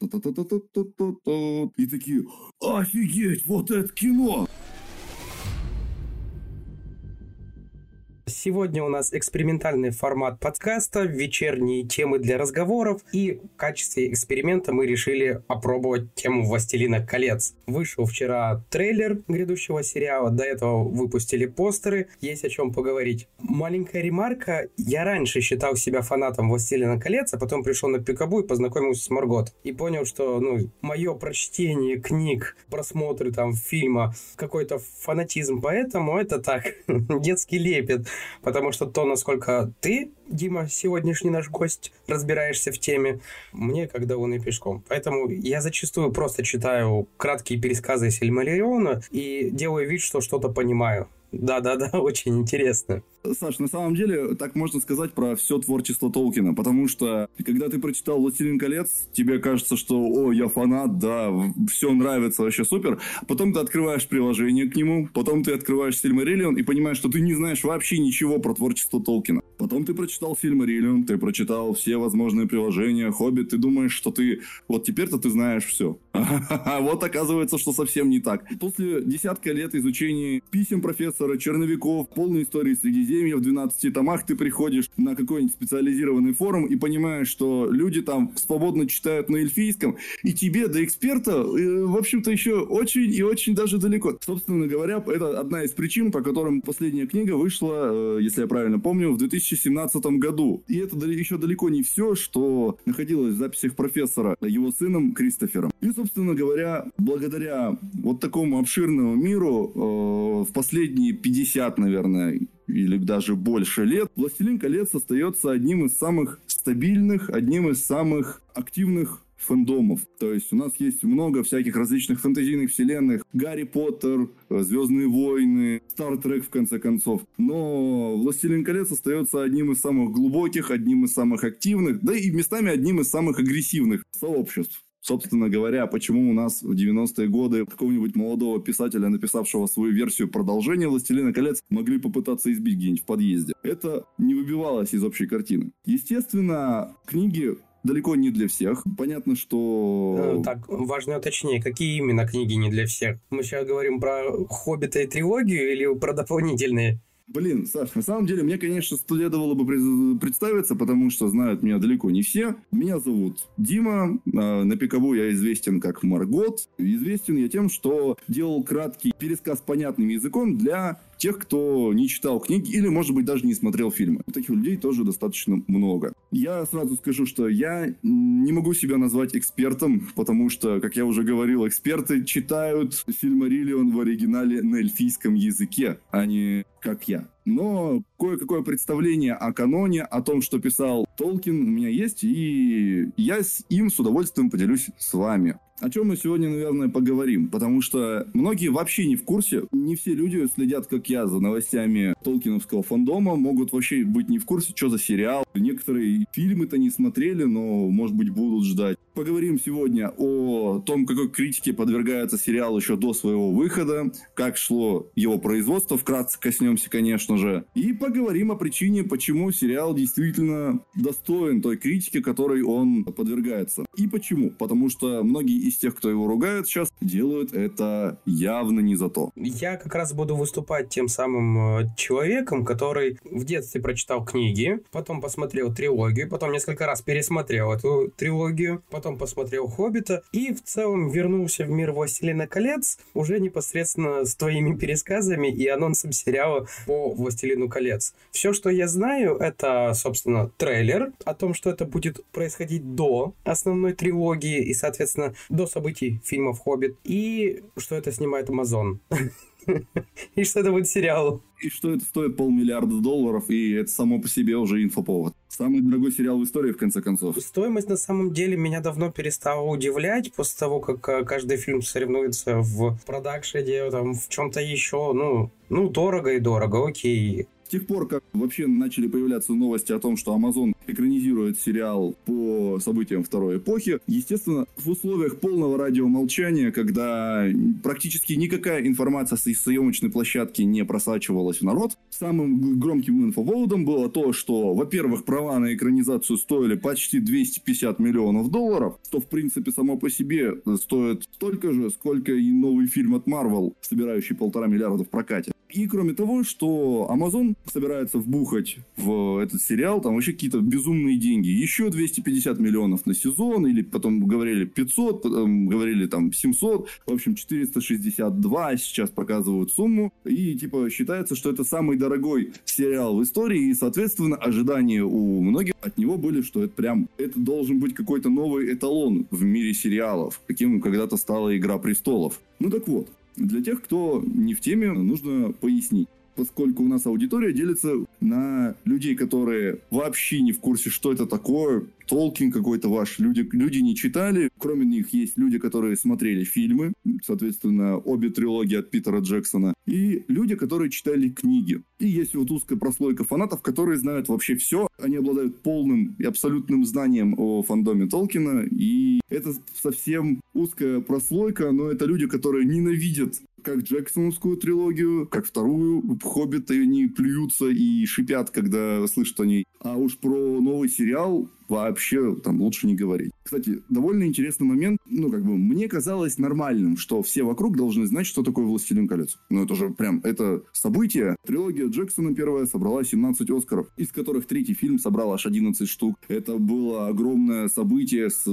И такие, офигеть, вот это кино! Сегодня у нас экспериментальный формат подкаста, вечерние темы для разговоров, и в качестве эксперимента мы решили опробовать тему «Властелина колец». Вышел вчера трейлер грядущего сериала, до этого выпустили постеры, есть о чем поговорить. Маленькая ремарка, я раньше считал себя фанатом «Властелина колец», а потом пришел на Пикабу и познакомился с Маргот. И понял, что ну, мое прочтение книг, просмотры там фильма, какой-то фанатизм, поэтому это так, детский лепет потому что то, насколько ты, Дима, сегодняшний наш гость, разбираешься в теме, мне как давно и пешком. Поэтому я зачастую просто читаю краткие пересказы Сильмариона и делаю вид, что что-то понимаю. Да-да-да, очень интересно. Саш, на самом деле, так можно сказать про все творчество Толкина, потому что, когда ты прочитал «Властелин колец», тебе кажется, что, о, я фанат, да, все нравится, вообще супер. Потом ты открываешь приложение к нему, потом ты открываешь Сильмариллион и понимаешь, что ты не знаешь вообще ничего про творчество Толкина. Потом ты прочитал Сильмариллион, ты прочитал все возможные приложения, Хоббит, ты думаешь, что ты, вот теперь-то ты знаешь все. А вот оказывается, что совсем не так. После десятка лет изучения писем профессора, черновиков, полной истории Средиземья, в 12 томах, ты приходишь на какой-нибудь специализированный форум и понимаешь, что люди там свободно читают на эльфийском, и тебе до эксперта, э, в общем-то, еще очень и очень даже далеко. Собственно говоря, это одна из причин, по которым последняя книга вышла, э, если я правильно помню, в 2017 году. И это еще далеко не все, что находилось в записях профессора его сыном Кристофером. И, собственно говоря, благодаря вот такому обширному миру э, в последние 50, наверное, или даже больше лет, «Властелин колец» остается одним из самых стабильных, одним из самых активных фэндомов. То есть у нас есть много всяких различных фэнтезийных вселенных. Гарри Поттер, Звездные войны, Стартрек в конце концов. Но Властелин колец остается одним из самых глубоких, одним из самых активных, да и местами одним из самых агрессивных сообществ. Собственно говоря, почему у нас в 90-е годы какого-нибудь молодого писателя, написавшего свою версию продолжения «Властелина колец», могли попытаться избить где-нибудь в подъезде. Это не выбивалось из общей картины. Естественно, книги далеко не для всех. Понятно, что... Э, так, важно уточнение, какие именно книги не для всех? Мы сейчас говорим про «Хоббита» и трилогию или про дополнительные? Блин, Саш, на самом деле, мне, конечно, следовало бы представиться, потому что знают меня далеко не все. Меня зовут Дима, а, на Пикабу я известен как Маргот. Известен я тем, что делал краткий пересказ понятным языком для тех, кто не читал книги или, может быть, даже не смотрел фильмы. Таких людей тоже достаточно много. Я сразу скажу, что я не могу себя назвать экспертом, потому что, как я уже говорил, эксперты читают Сильмариллион в оригинале на эльфийском языке, а не как я. Но кое-какое представление о каноне, о том, что писал Толкин, у меня есть, и я с им с удовольствием поделюсь с вами. О чем мы сегодня, наверное, поговорим, потому что многие вообще не в курсе, не все люди следят, как я, за новостями Толкиновского фандома, могут вообще быть не в курсе, что за сериал. Некоторые фильмы-то не смотрели, но, может быть, будут ждать. Поговорим сегодня о том, какой критике подвергается сериал еще до своего выхода, как шло его производство, вкратце коснемся, конечно же, и поговорим о причине, почему сериал действительно достоин той критики, которой он подвергается. И почему? Потому что многие из тех, кто его ругает сейчас, делают это явно не за то. Я как раз буду выступать тем самым э, человеком, который в детстве прочитал книги, потом посмотрел трилогию, потом несколько раз пересмотрел эту трилогию, потом посмотрел «Хоббита» и в целом вернулся в мир «Властелина колец» уже непосредственно с твоими пересказами и анонсом сериала по «Властелину колец». Все, что я знаю, это, собственно, трейлер о том, что это будет происходить до основной трилогии и, соответственно, до событий фильмов «Хоббит», и что это снимает Амазон. И что это будет сериал. И что это стоит полмиллиарда долларов, и это само по себе уже инфоповод. Самый дорогой сериал в истории, в конце концов. Стоимость на самом деле меня давно перестала удивлять после того, как э, каждый фильм соревнуется в продакшене, там, в чем-то еще. Ну, ну, дорого и дорого, окей. С тех пор, как вообще начали появляться новости о том, что Amazon экранизирует сериал по событиям второй эпохи, естественно, в условиях полного радиомолчания, когда практически никакая информация с съемочной площадки не просачивалась в народ, самым громким инфоводом было то, что, во-первых, права на экранизацию стоили почти 250 миллионов долларов, что, в принципе, само по себе стоит столько же, сколько и новый фильм от Marvel, собирающий полтора миллиарда в прокате. И кроме того, что Amazon собирается вбухать в этот сериал там вообще какие-то безумные деньги. Еще 250 миллионов на сезон, или потом говорили 500, потом говорили там 700. В общем, 462 сейчас показывают сумму. И типа считается, что это самый дорогой сериал в истории. И, соответственно, ожидания у многих от него были, что это прям, это должен быть какой-то новый эталон в мире сериалов, каким когда-то стала «Игра престолов». Ну так вот, для тех, кто не в теме, нужно пояснить. Поскольку у нас аудитория делится на людей, которые вообще не в курсе, что это такое, Толкин какой-то ваш, люди, люди не читали, кроме них есть люди, которые смотрели фильмы, соответственно, обе трилогии от Питера Джексона, и люди, которые читали книги. И есть вот узкая прослойка фанатов, которые знают вообще все, они обладают полным и абсолютным знанием о фандоме Толкина, и это совсем узкая прослойка, но это люди, которые ненавидят как Джексоновскую трилогию, как вторую Хоббита, они плюются и шипят, когда слышат о ней. А уж про новый сериал вообще там лучше не говорить. Кстати, довольно интересный момент. Ну, как бы, мне казалось нормальным, что все вокруг должны знать, что такое «Властелин колец». Ну, это же прям, это событие. Трилогия Джексона первая собрала 17 Оскаров, из которых третий фильм собрал аж 11 штук. Это было огромное событие с,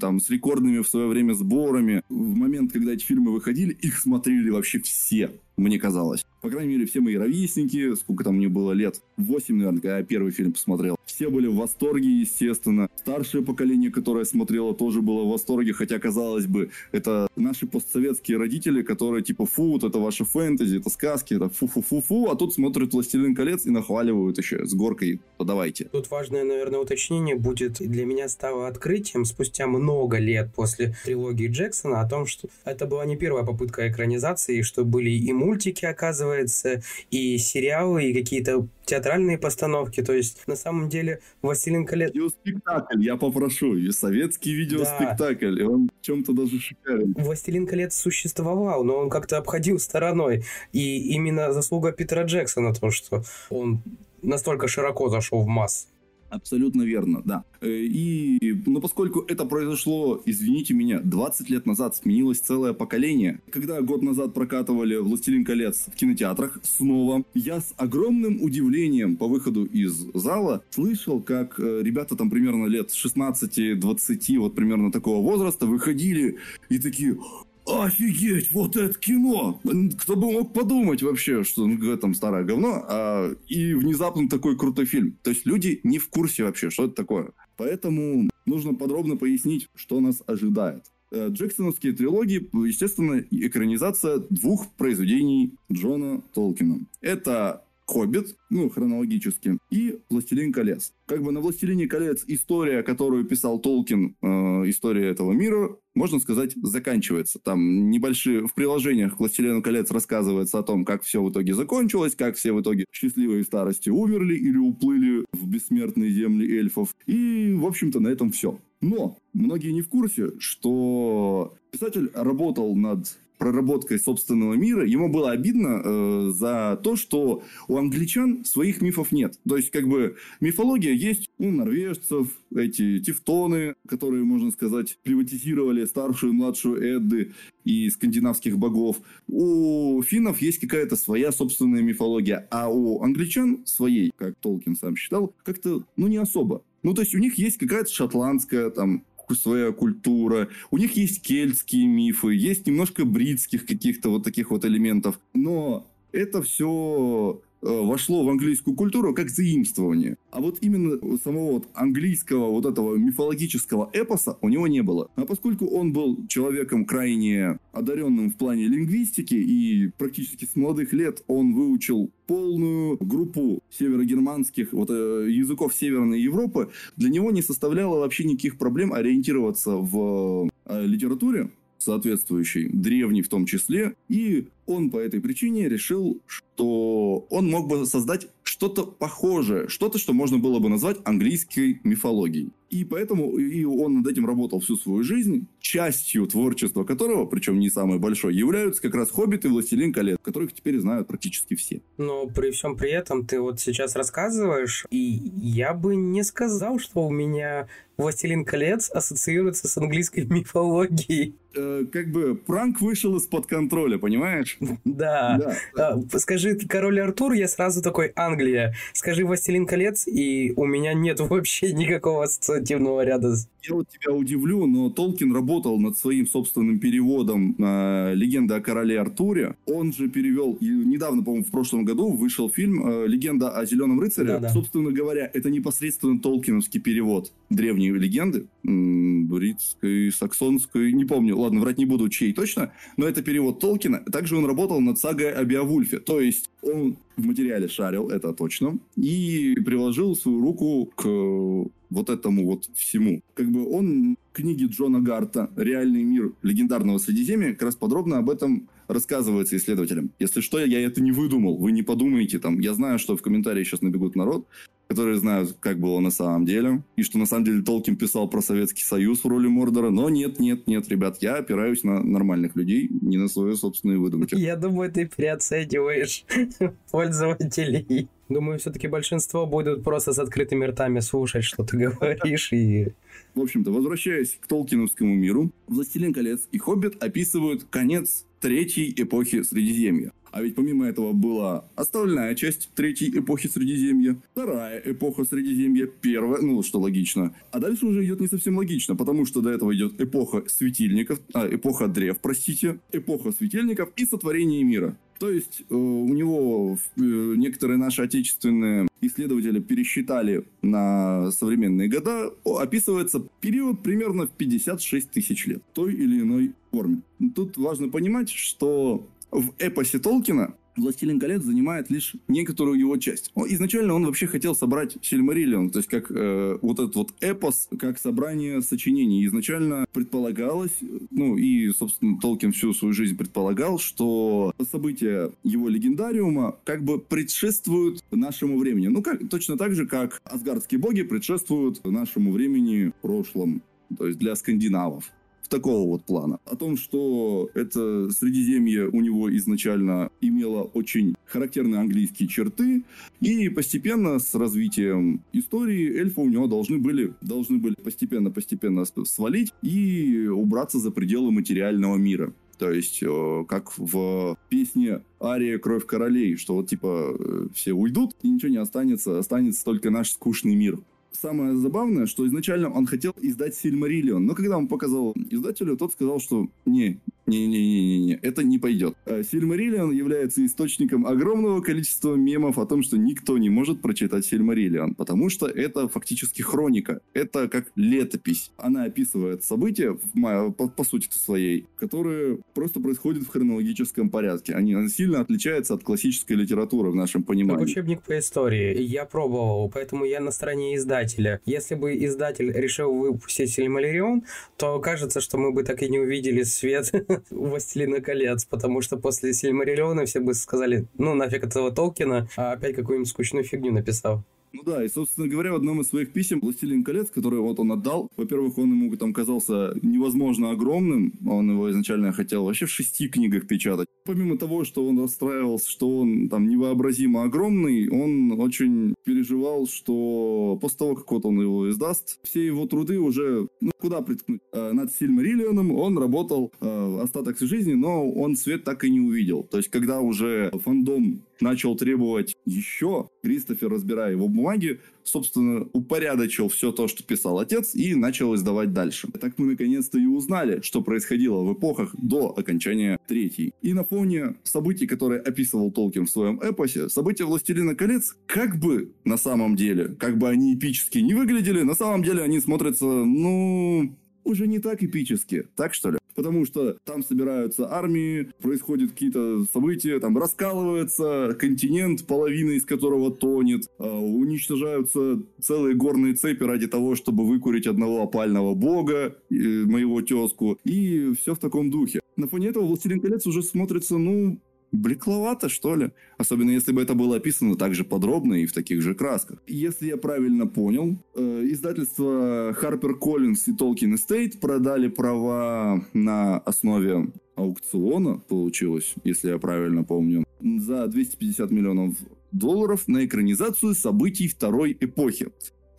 там, с рекордными в свое время сборами. В момент, когда эти фильмы выходили, их смотрели вообще все мне казалось. По крайней мере, все мои ровесники, сколько там мне было лет, 8, наверное, когда я первый фильм посмотрел, все были в восторге, естественно. Старшее поколение, которое смотрело, тоже было в восторге, хотя, казалось бы, это наши постсоветские родители, которые типа, фу, вот это ваше фэнтези, это сказки, это фу-фу-фу-фу, а тут смотрят «Властелин колец» и нахваливают еще с горкой, подавайте. Тут важное, наверное, уточнение будет, для меня стало открытием спустя много лет после трилогии Джексона о том, что это была не первая попытка экранизации, что были и мультики, оказывается, и сериалы, и какие-то театральные постановки. То есть, на самом деле, «Властелин колец...» Видеоспектакль, я попрошу. И советский видеоспектакль, да. и он в чем-то даже шикарен. «Властелин колец» существовал, но он как-то обходил стороной. И именно заслуга Питера Джексона, то, что он настолько широко зашел в массы. Абсолютно верно, да. Э, и, но поскольку это произошло, извините меня, 20 лет назад сменилось целое поколение. Когда год назад прокатывали «Властелин колец» в кинотеатрах снова, я с огромным удивлением по выходу из зала слышал, как э, ребята там примерно лет 16-20, вот примерно такого возраста, выходили и такие Офигеть, вот это кино! Кто бы мог подумать вообще, что ну, там старое говно, а, и внезапно такой крутой фильм. То есть люди не в курсе вообще, что это такое. Поэтому нужно подробно пояснить, что нас ожидает. Э, Джексоновские трилогии, естественно, экранизация двух произведений Джона Толкина. Это Хоббит, ну, хронологически, и Властелин колец. Как бы на Властелине колец история, которую писал Толкин, э, история этого мира, можно сказать, заканчивается. Там небольшие, в приложениях Властелину колец рассказывается о том, как все в итоге закончилось, как все в итоге счастливые старости умерли или уплыли в бессмертные земли эльфов. И, в общем-то, на этом все. Но многие не в курсе, что писатель работал над проработкой собственного мира, ему было обидно э, за то, что у англичан своих мифов нет. То есть, как бы, мифология есть у норвежцев, эти тевтоны, которые, можно сказать, приватизировали старшую и младшую Эдды и скандинавских богов. У финнов есть какая-то своя собственная мифология, а у англичан своей, как Толкин сам считал, как-то, ну, не особо. Ну, то есть, у них есть какая-то шотландская, там, своя культура, у них есть кельтские мифы, есть немножко бритских каких-то вот таких вот элементов, но это все вошло в английскую культуру как заимствование. А вот именно самого вот английского вот этого мифологического эпоса у него не было. А поскольку он был человеком крайне одаренным в плане лингвистики и практически с молодых лет он выучил полную группу северогерманских вот, э, языков Северной Европы, для него не составляло вообще никаких проблем ориентироваться в э, литературе, соответствующий, древний в том числе, и он по этой причине решил, что он мог бы создать что-то похожее, что-то, что можно было бы назвать английской мифологией. И поэтому и он над этим работал всю свою жизнь, частью творчества которого, причем не самое большое, являются как раз «Хоббит» и «Властелин колец», которых теперь знают практически все. Но при всем при этом ты вот сейчас рассказываешь, и я бы не сказал, что у меня «Властелин колец» ассоциируется с английской мифологией. Э, как бы пранк вышел из-под контроля, понимаешь? Да. да. А, скажи «Король Артур», я сразу такой «Англия». Скажи «Властелин колец», и у меня нет вообще никакого ассоциативного ряда. Я вот тебя удивлю, но Толкин работал над своим собственным переводом э, «Легенда о короле Артуре». Он же перевел, недавно, по-моему, в прошлом году вышел фильм э, «Легенда о зеленом рыцаре». Да, да. Собственно говоря, это непосредственно толкиновский перевод древней легенды, бритской, саксонской, не помню, ладно, врать не буду, чей точно, но это перевод Толкина. Также он работал над сагой о Беовульфе, то есть он в материале шарил, это точно, и приложил свою руку к вот этому вот всему. Как бы он книги Джона Гарта «Реальный мир легендарного Средиземья» как раз подробно об этом рассказывается исследователям. Если что, я это не выдумал, вы не подумайте там. Я знаю, что в комментарии сейчас набегут народ, которые знают, как было на самом деле, и что на самом деле Толкин писал про Советский Союз в роли Мордора, но нет, нет, нет, ребят, я опираюсь на нормальных людей, не на свои собственные выдумки. Я думаю, ты переоцениваешь пользователей. Думаю, все-таки большинство будут просто с открытыми ртами слушать, что ты говоришь, и... В общем-то, возвращаясь к Толкиновскому миру, «Властелин колец» и «Хоббит» описывают конец третьей эпохи Средиземья. А ведь помимо этого была остальная часть третьей эпохи Средиземья, вторая эпоха Средиземья, первая, ну, что логично. А дальше уже идет не совсем логично, потому что до этого идет эпоха светильников, а, эпоха древ, простите, эпоха светильников и сотворение мира. То есть э, у него э, некоторые наши отечественные исследователи пересчитали на современные года, описывается период примерно в 56 тысяч лет той или иной форме. Тут важно понимать, что в эпосе Толкина «Властелин колец» занимает лишь некоторую его часть. Он, изначально он вообще хотел собрать Сильмариллион, то есть как э, вот этот вот эпос, как собрание сочинений. Изначально предполагалось, ну и, собственно, Толкин всю свою жизнь предполагал, что события его легендариума как бы предшествуют нашему времени. Ну, как, точно так же, как асгардские боги предшествуют нашему времени в прошлом, то есть для скандинавов такого вот плана. О том, что это Средиземье у него изначально имело очень характерные английские черты, и постепенно с развитием истории эльфы у него должны были, должны были постепенно-постепенно свалить и убраться за пределы материального мира. То есть, э, как в песне «Ария. Кровь королей», что вот типа э, все уйдут, и ничего не останется, останется только наш скучный мир самое забавное, что изначально он хотел издать Сильмариллион, но когда он показал издателю, тот сказал, что не, не-не-не-не, это не пойдет. Сильмариллион является источником огромного количества мемов о том, что никто не может прочитать Сильмариллион, потому что это фактически хроника. Это как летопись. Она описывает события, в, по, по сути своей, которые просто происходят в хронологическом порядке. Они сильно отличаются от классической литературы в нашем понимании. Как учебник по истории. Я пробовал, поэтому я на стороне издателя. Если бы издатель решил выпустить Сильмариллион, то кажется, что мы бы так и не увидели свет у «Властелина колец», потому что после «Сильмариллиона» все бы сказали, ну нафиг этого Толкина, а опять какую-нибудь скучную фигню написал. Ну да, и, собственно говоря, в одном из своих писем «Властелин колец», который вот он отдал, во-первых, он ему там казался невозможно огромным, он его изначально хотел вообще в шести книгах печатать. Помимо того, что он расстраивался, что он там невообразимо огромный, он очень переживал, что после того, как вот он его издаст, все его труды уже, ну, куда приткнуть? Э, над Сильмариллионом он работал э, остаток жизни, но он свет так и не увидел. То есть, когда уже фандом начал требовать еще, Кристофер, разбирая его бумаги, собственно, упорядочил все то, что писал отец, и начал издавать дальше. Так мы наконец-то и узнали, что происходило в эпохах до окончания Третьей. И на фоне событий, которые описывал Толкин в своем эпосе, события «Властелина колец» как бы на самом деле, как бы они эпически не выглядели, на самом деле они смотрятся, ну, уже не так эпически. Так что ли? Потому что там собираются армии, происходят какие-то события, там раскалывается континент, половина из которого тонет, э, уничтожаются целые горные цепи ради того, чтобы выкурить одного опального бога, э, моего тезку, и все в таком духе. На фоне этого «Властелин колец» уже смотрится, ну, блекловато, что ли. Особенно если бы это было описано так же подробно и в таких же красках. Если я правильно понял, э, издательство Harper Collins и Tolkien Estate продали права на основе аукциона, получилось, если я правильно помню, за 250 миллионов долларов на экранизацию событий второй эпохи.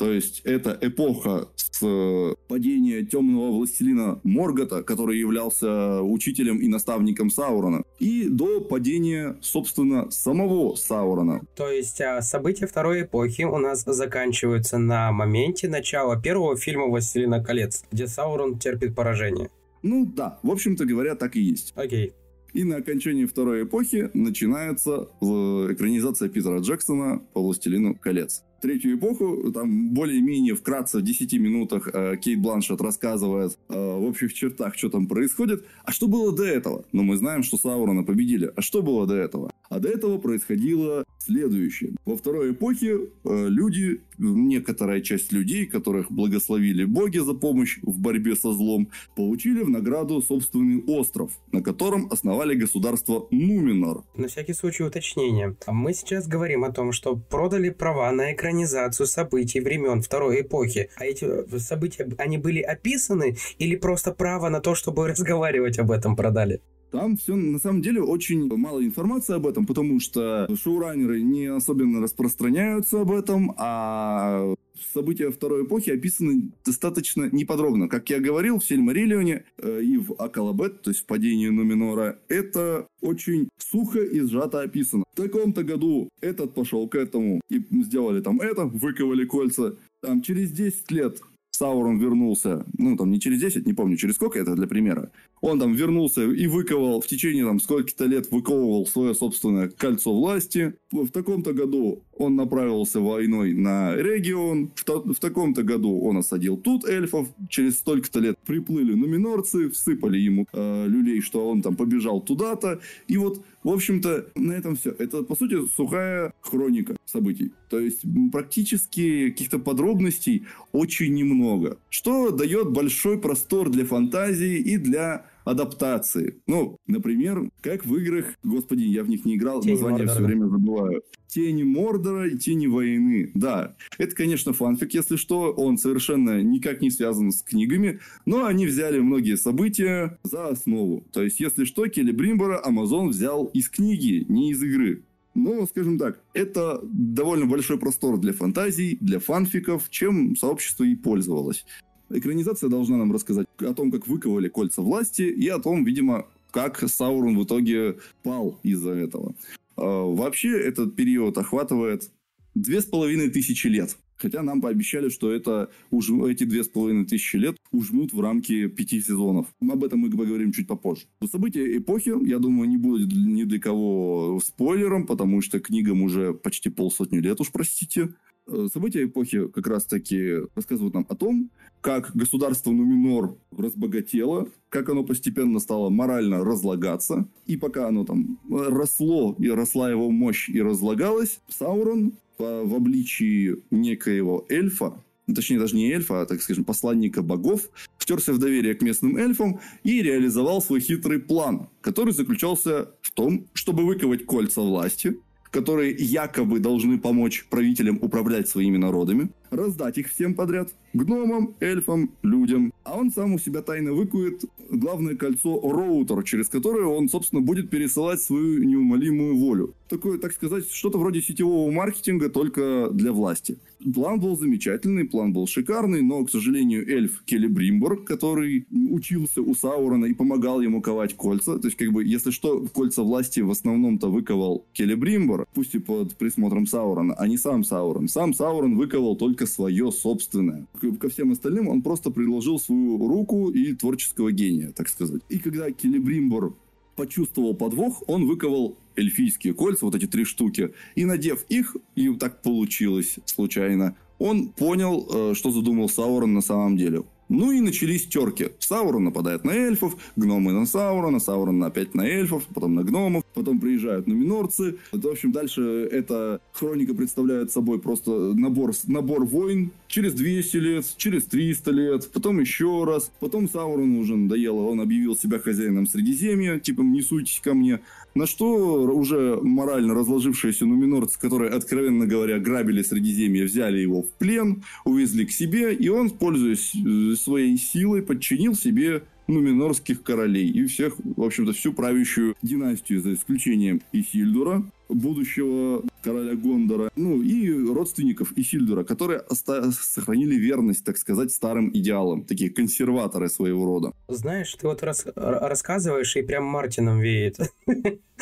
То есть это эпоха с э, падения темного властелина Моргота, который являлся учителем и наставником Саурона, и до падения, собственно, самого Саурона. То есть а, события второй эпохи у нас заканчиваются на моменте начала первого фильма «Властелина колец», где Саурон терпит поражение. Ну да, в общем-то говоря, так и есть. Окей. И на окончании второй эпохи начинается э, экранизация Питера Джексона по «Властелину колец» третью эпоху, там более-менее вкратце в 10 минутах э, Кейт Бланшет рассказывает э, в общих чертах, что там происходит. А что было до этого? Ну, мы знаем, что Саурона победили. А что было до этого? А до этого происходило следующее. Во второй эпохе э, люди, некоторая часть людей, которых благословили боги за помощь в борьбе со злом, получили в награду собственный остров, на котором основали государство Нуминор. На всякий случай уточнение. Мы сейчас говорим о том, что продали права на экран экранизацию событий времен второй эпохи. А эти э, события, они были описаны или просто право на то, чтобы разговаривать об этом продали? Там все, на самом деле, очень мало информации об этом, потому что шоураннеры не особенно распространяются об этом, а события второй эпохи описаны достаточно неподробно. Как я говорил, в Сильмариллионе э, и в Акалабет, то есть в падении Нуминора, это очень сухо и сжато описано. В таком-то году этот пошел к этому и сделали там это, выковали кольца. Там через 10 лет Саурон вернулся, ну, там, не через 10, не помню, через сколько это для примера. Он там вернулся и выковал, в течение там сколько-то лет выковывал свое собственное кольцо власти. В таком-то году он направился войной на регион. В, та- в таком-то году он осадил тут эльфов. Через столько-то лет приплыли нуминорцы, всыпали ему э, люлей, что он там побежал туда-то. И вот, в общем-то, на этом все. Это, по сути, сухая хроника событий. То есть, практически каких-то подробностей очень немного. Что дает большой простор для фантазии и для адаптации. Ну, например, как в играх, господи, я в них не играл, Тени название Мордора, все время забываю. Тени Мордора и Тени войны. Да, это, конечно, фанфик, если что, он совершенно никак не связан с книгами, но они взяли многие события за основу. То есть, если что, Келли Бримбора Amazon взял из книги, не из игры. Но, скажем так, это довольно большой простор для фантазий, для фанфиков, чем сообщество и пользовалось. Экранизация должна нам рассказать о том, как выковали кольца власти, и о том, видимо, как Саурон в итоге пал из-за этого. А, вообще этот период охватывает две с половиной тысячи лет. Хотя нам пообещали, что это уж эти две с половиной тысячи лет ужмут в рамки пяти сезонов. Об этом мы поговорим чуть попозже. События эпохи, я думаю, не будет ни для кого спойлером, потому что книгам уже почти полсотни лет, уж простите. Э, события эпохи как раз-таки рассказывают нам о том, как государство Нуминор разбогатело, как оно постепенно стало морально разлагаться, и пока оно там росло, и росла его мощь и разлагалось, Саурон в обличии некоего эльфа, ну, точнее даже не эльфа, а, так скажем, посланника богов, втерся в доверие к местным эльфам и реализовал свой хитрый план, который заключался в том, чтобы выковать кольца власти, которые якобы должны помочь правителям управлять своими народами, раздать их всем подряд, гномам, эльфам, людям. А он сам у себя тайно выкует главное кольцо Роутер, через которое он, собственно, будет пересылать свою неумолимую волю. Такое, так сказать, что-то вроде сетевого маркетинга, только для власти. План был замечательный, план был шикарный, но, к сожалению, эльф Келли Бримбор, который учился у Саурона и помогал ему ковать кольца, то есть, как бы, если что, кольца власти в основном-то выковал Келли Бримбор, пусть и под присмотром Саурона, а не сам Саурон. Сам Саурон выковал только свое собственное. Ко всем остальным он просто приложил свою руку и творческого гения, так сказать. И когда Келли Бримбор почувствовал подвох, он выковал эльфийские кольца, вот эти три штуки, и надев их, и так получилось случайно, он понял, э, что задумал Саурон на самом деле. Ну и начались терки. Саурон нападает на эльфов, гномы на Саурона, Саурон опять на эльфов, потом на гномов, потом приезжают на минорцы. В общем, дальше эта хроника представляет собой просто набор, набор войн, через 200 лет, через 300 лет, потом еще раз. Потом Саурону уже надоело, он объявил себя хозяином Средиземья, типа не суйтесь ко мне. На что уже морально разложившиеся нуминорцы, которые, откровенно говоря, грабили Средиземье, взяли его в плен, увезли к себе, и он, пользуясь э, своей силой, подчинил себе нуминорских королей и всех, в общем-то, всю правящую династию, за исключением Исильдура, будущего короля Гондора, ну и родственников Исильдура, которые оста- сохранили верность, так сказать, старым идеалам, такие консерваторы своего рода. Знаешь, ты вот рас- рассказываешь, и прям Мартином веет.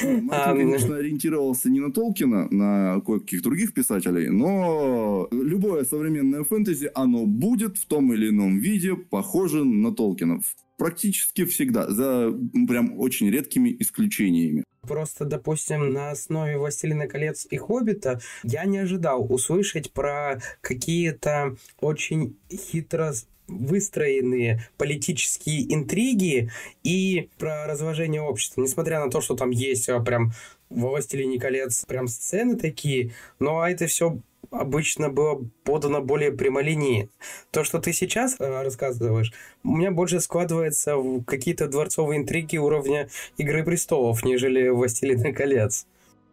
Мартин, конечно, ориентировался не на Толкина, на кое-каких других писателей, но любое современное фэнтези, оно будет в том или ином виде похоже на Толкина практически всегда, за прям очень редкими исключениями. Просто, допустим, на основе «Властелина колец» и «Хоббита» я не ожидал услышать про какие-то очень хитро выстроенные политические интриги и про разложение общества. Несмотря на то, что там есть а, прям «Властелине колец» прям сцены такие, но это все обычно было подано более прямолинейно. То, что ты сейчас э, рассказываешь, у меня больше складывается в какие-то дворцовые интриги уровня «Игры престолов», нежели «Властелина колец».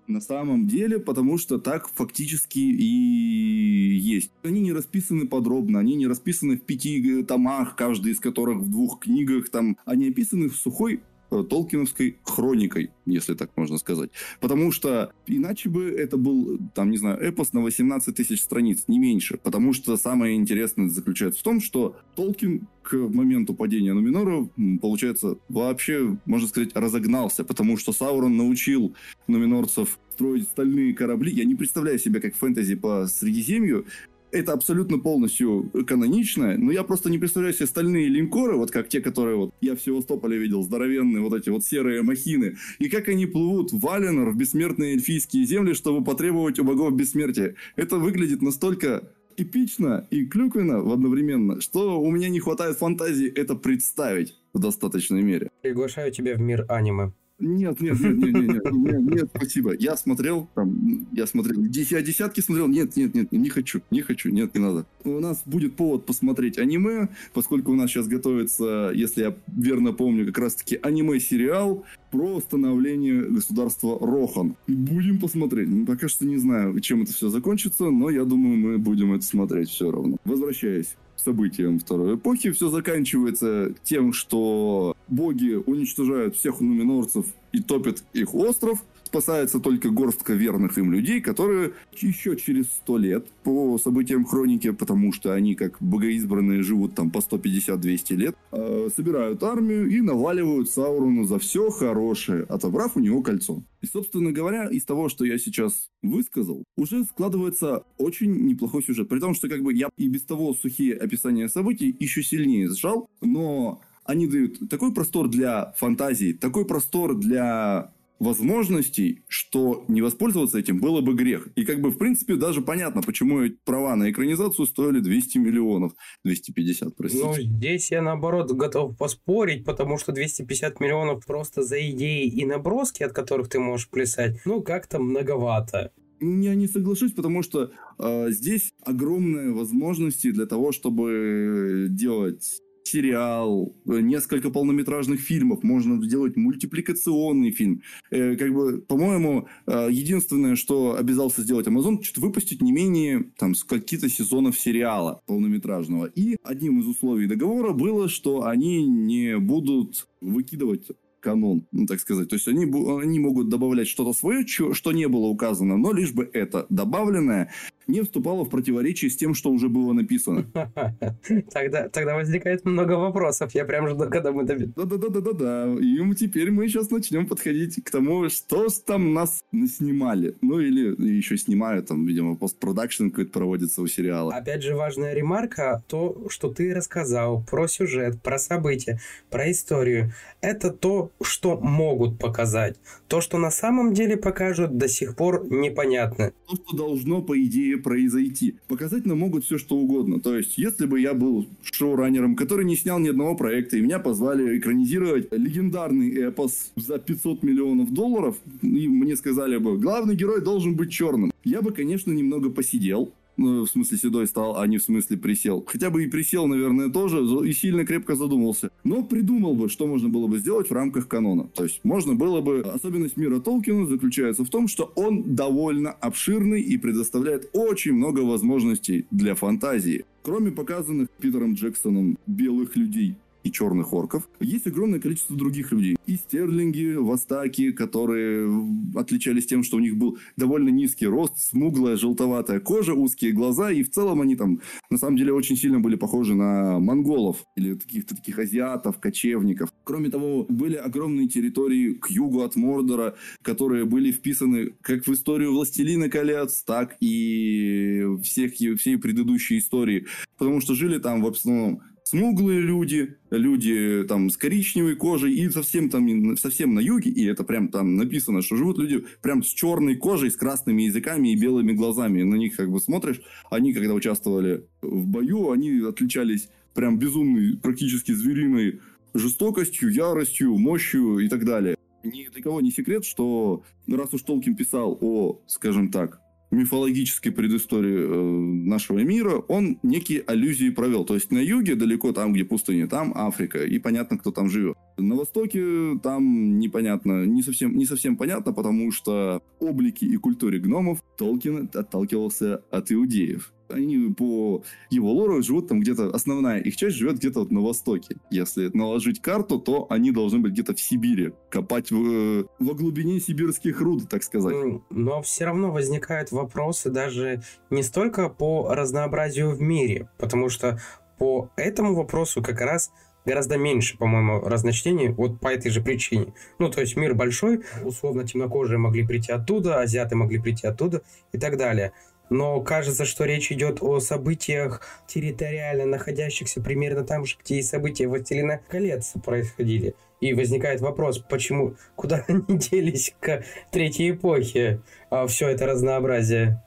На самом деле, потому что так фактически и есть. Они не расписаны подробно, они не расписаны в пяти томах, каждый из которых в двух книгах, там, они описаны в сухой Э, толкиновской хроникой, если так можно сказать. Потому что иначе бы это был, там, не знаю, эпос на 18 тысяч страниц, не меньше. Потому что самое интересное заключается в том, что Толкин к моменту падения Нуминора, получается, вообще, можно сказать, разогнался, потому что Саурон научил нуминорцев строить стальные корабли. Я не представляю себя как фэнтези по Средиземью, это абсолютно полностью канонично, но я просто не представляю себе стальные линкоры, вот как те, которые вот я в Севастополе видел, здоровенные вот эти вот серые махины, и как они плывут в Валенор, в бессмертные эльфийские земли, чтобы потребовать у богов бессмертия. Это выглядит настолько эпично и клюквенно в одновременно, что у меня не хватает фантазии это представить в достаточной мере. Приглашаю тебя в мир аниме. Нет, нет, нет, нет, нет, нет, нет, спасибо. Я смотрел, там, я смотрел, я десятки смотрел, нет, нет, нет, не хочу, не хочу, нет, не надо. У нас будет повод посмотреть аниме, поскольку у нас сейчас готовится, если я верно помню, как раз-таки аниме-сериал про становление государства Рохан. Будем посмотреть. Пока что не знаю, чем это все закончится, но я думаю, мы будем это смотреть все равно. Возвращаясь событиям Второй эпохи. Все заканчивается тем, что боги уничтожают всех нуминорцев и топят их остров. Спасается только горстка верных им людей, которые еще через сто лет по событиям хроники, потому что они как богоизбранные живут там по 150-200 лет, э, собирают армию и наваливают Саурону за все хорошее, отобрав у него кольцо. И, собственно говоря, из того, что я сейчас высказал, уже складывается очень неплохой сюжет. При том, что как бы я и без того сухие описания событий еще сильнее сжал, но они дают такой простор для фантазии, такой простор для возможностей, что не воспользоваться этим было бы грех. И как бы, в принципе, даже понятно, почему права на экранизацию стоили 200 миллионов. 250, простите. Ну, здесь я, наоборот, готов поспорить, потому что 250 миллионов просто за идеи и наброски, от которых ты можешь плясать, ну, как-то многовато. Я не соглашусь, потому что э, здесь огромные возможности для того, чтобы делать сериал, э, несколько полнометражных фильмов, можно сделать мультипликационный фильм. Э, как бы, по-моему, э, единственное, что обязался сделать Amazon, что-то выпустить не менее там каких-то сезонов сериала полнометражного. И одним из условий договора было, что они не будут выкидывать канон, ну, так сказать. То есть они, они могут добавлять что-то свое, что не было указано, но лишь бы это добавленное не вступало в противоречие с тем, что уже было написано. Тогда, тогда возникает много вопросов. Я прям жду, когда мы добьем. Да-да-да-да-да. И теперь мы сейчас начнем подходить к тому, что там нас снимали. Ну, или еще снимают, там, видимо, постпродакшн какой-то проводится у сериала. Опять же, важная ремарка, то, что ты рассказал про сюжет, про события, про историю. Это то, что могут показать. То, что на самом деле покажут, до сих пор непонятно. То, что должно, по идее, произойти. Показать нам могут все, что угодно. То есть, если бы я был шоураннером, который не снял ни одного проекта, и меня позвали экранизировать легендарный эпос за 500 миллионов долларов, и мне сказали бы, главный герой должен быть черным. Я бы, конечно, немного посидел, ну, в смысле седой стал, а не в смысле присел. Хотя бы и присел, наверное, тоже, и сильно крепко задумался. Но придумал бы, что можно было бы сделать в рамках канона. То есть можно было бы... Особенность мира Толкина заключается в том, что он довольно обширный и предоставляет очень много возможностей для фантазии. Кроме показанных Питером Джексоном белых людей, и черных орков. Есть огромное количество других людей. И стерлинги, востаки, которые отличались тем, что у них был довольно низкий рост, смуглая, желтоватая кожа, узкие глаза. И в целом они там, на самом деле, очень сильно были похожи на монголов или каких-то таких азиатов, кочевников. Кроме того, были огромные территории к югу от Мордора, которые были вписаны как в историю Властелина колец, так и всех, всей предыдущей истории. Потому что жили там в основном смуглые люди, люди там с коричневой кожей и совсем там совсем на юге, и это прям там написано, что живут люди прям с черной кожей, с красными языками и белыми глазами. На них как бы смотришь, они когда участвовали в бою, они отличались прям безумной, практически звериной жестокостью, яростью, мощью и так далее. Ни для кого не секрет, что раз уж Толкин писал о, скажем так, мифологической предыстории э, нашего мира, он некие аллюзии провел. То есть на юге, далеко там, где пустыня, там Африка, и понятно, кто там живет. На востоке там непонятно, не совсем, не совсем понятно, потому что облики и культуре гномов Толкин отталкивался от иудеев они по его лору живут там где-то, основная их часть живет где-то вот на востоке. Если наложить карту, то они должны быть где-то в Сибири, копать в, э, во глубине сибирских руд, так сказать. Но все равно возникают вопросы даже не столько по разнообразию в мире, потому что по этому вопросу как раз гораздо меньше, по-моему, разночтений вот по этой же причине. Ну, то есть мир большой, условно темнокожие могли прийти оттуда, азиаты могли прийти оттуда и так далее но кажется, что речь идет о событиях территориально находящихся примерно там же, где и события «Властелина колец» происходили. И возникает вопрос, почему, куда они делись к третьей эпохе, а все это разнообразие?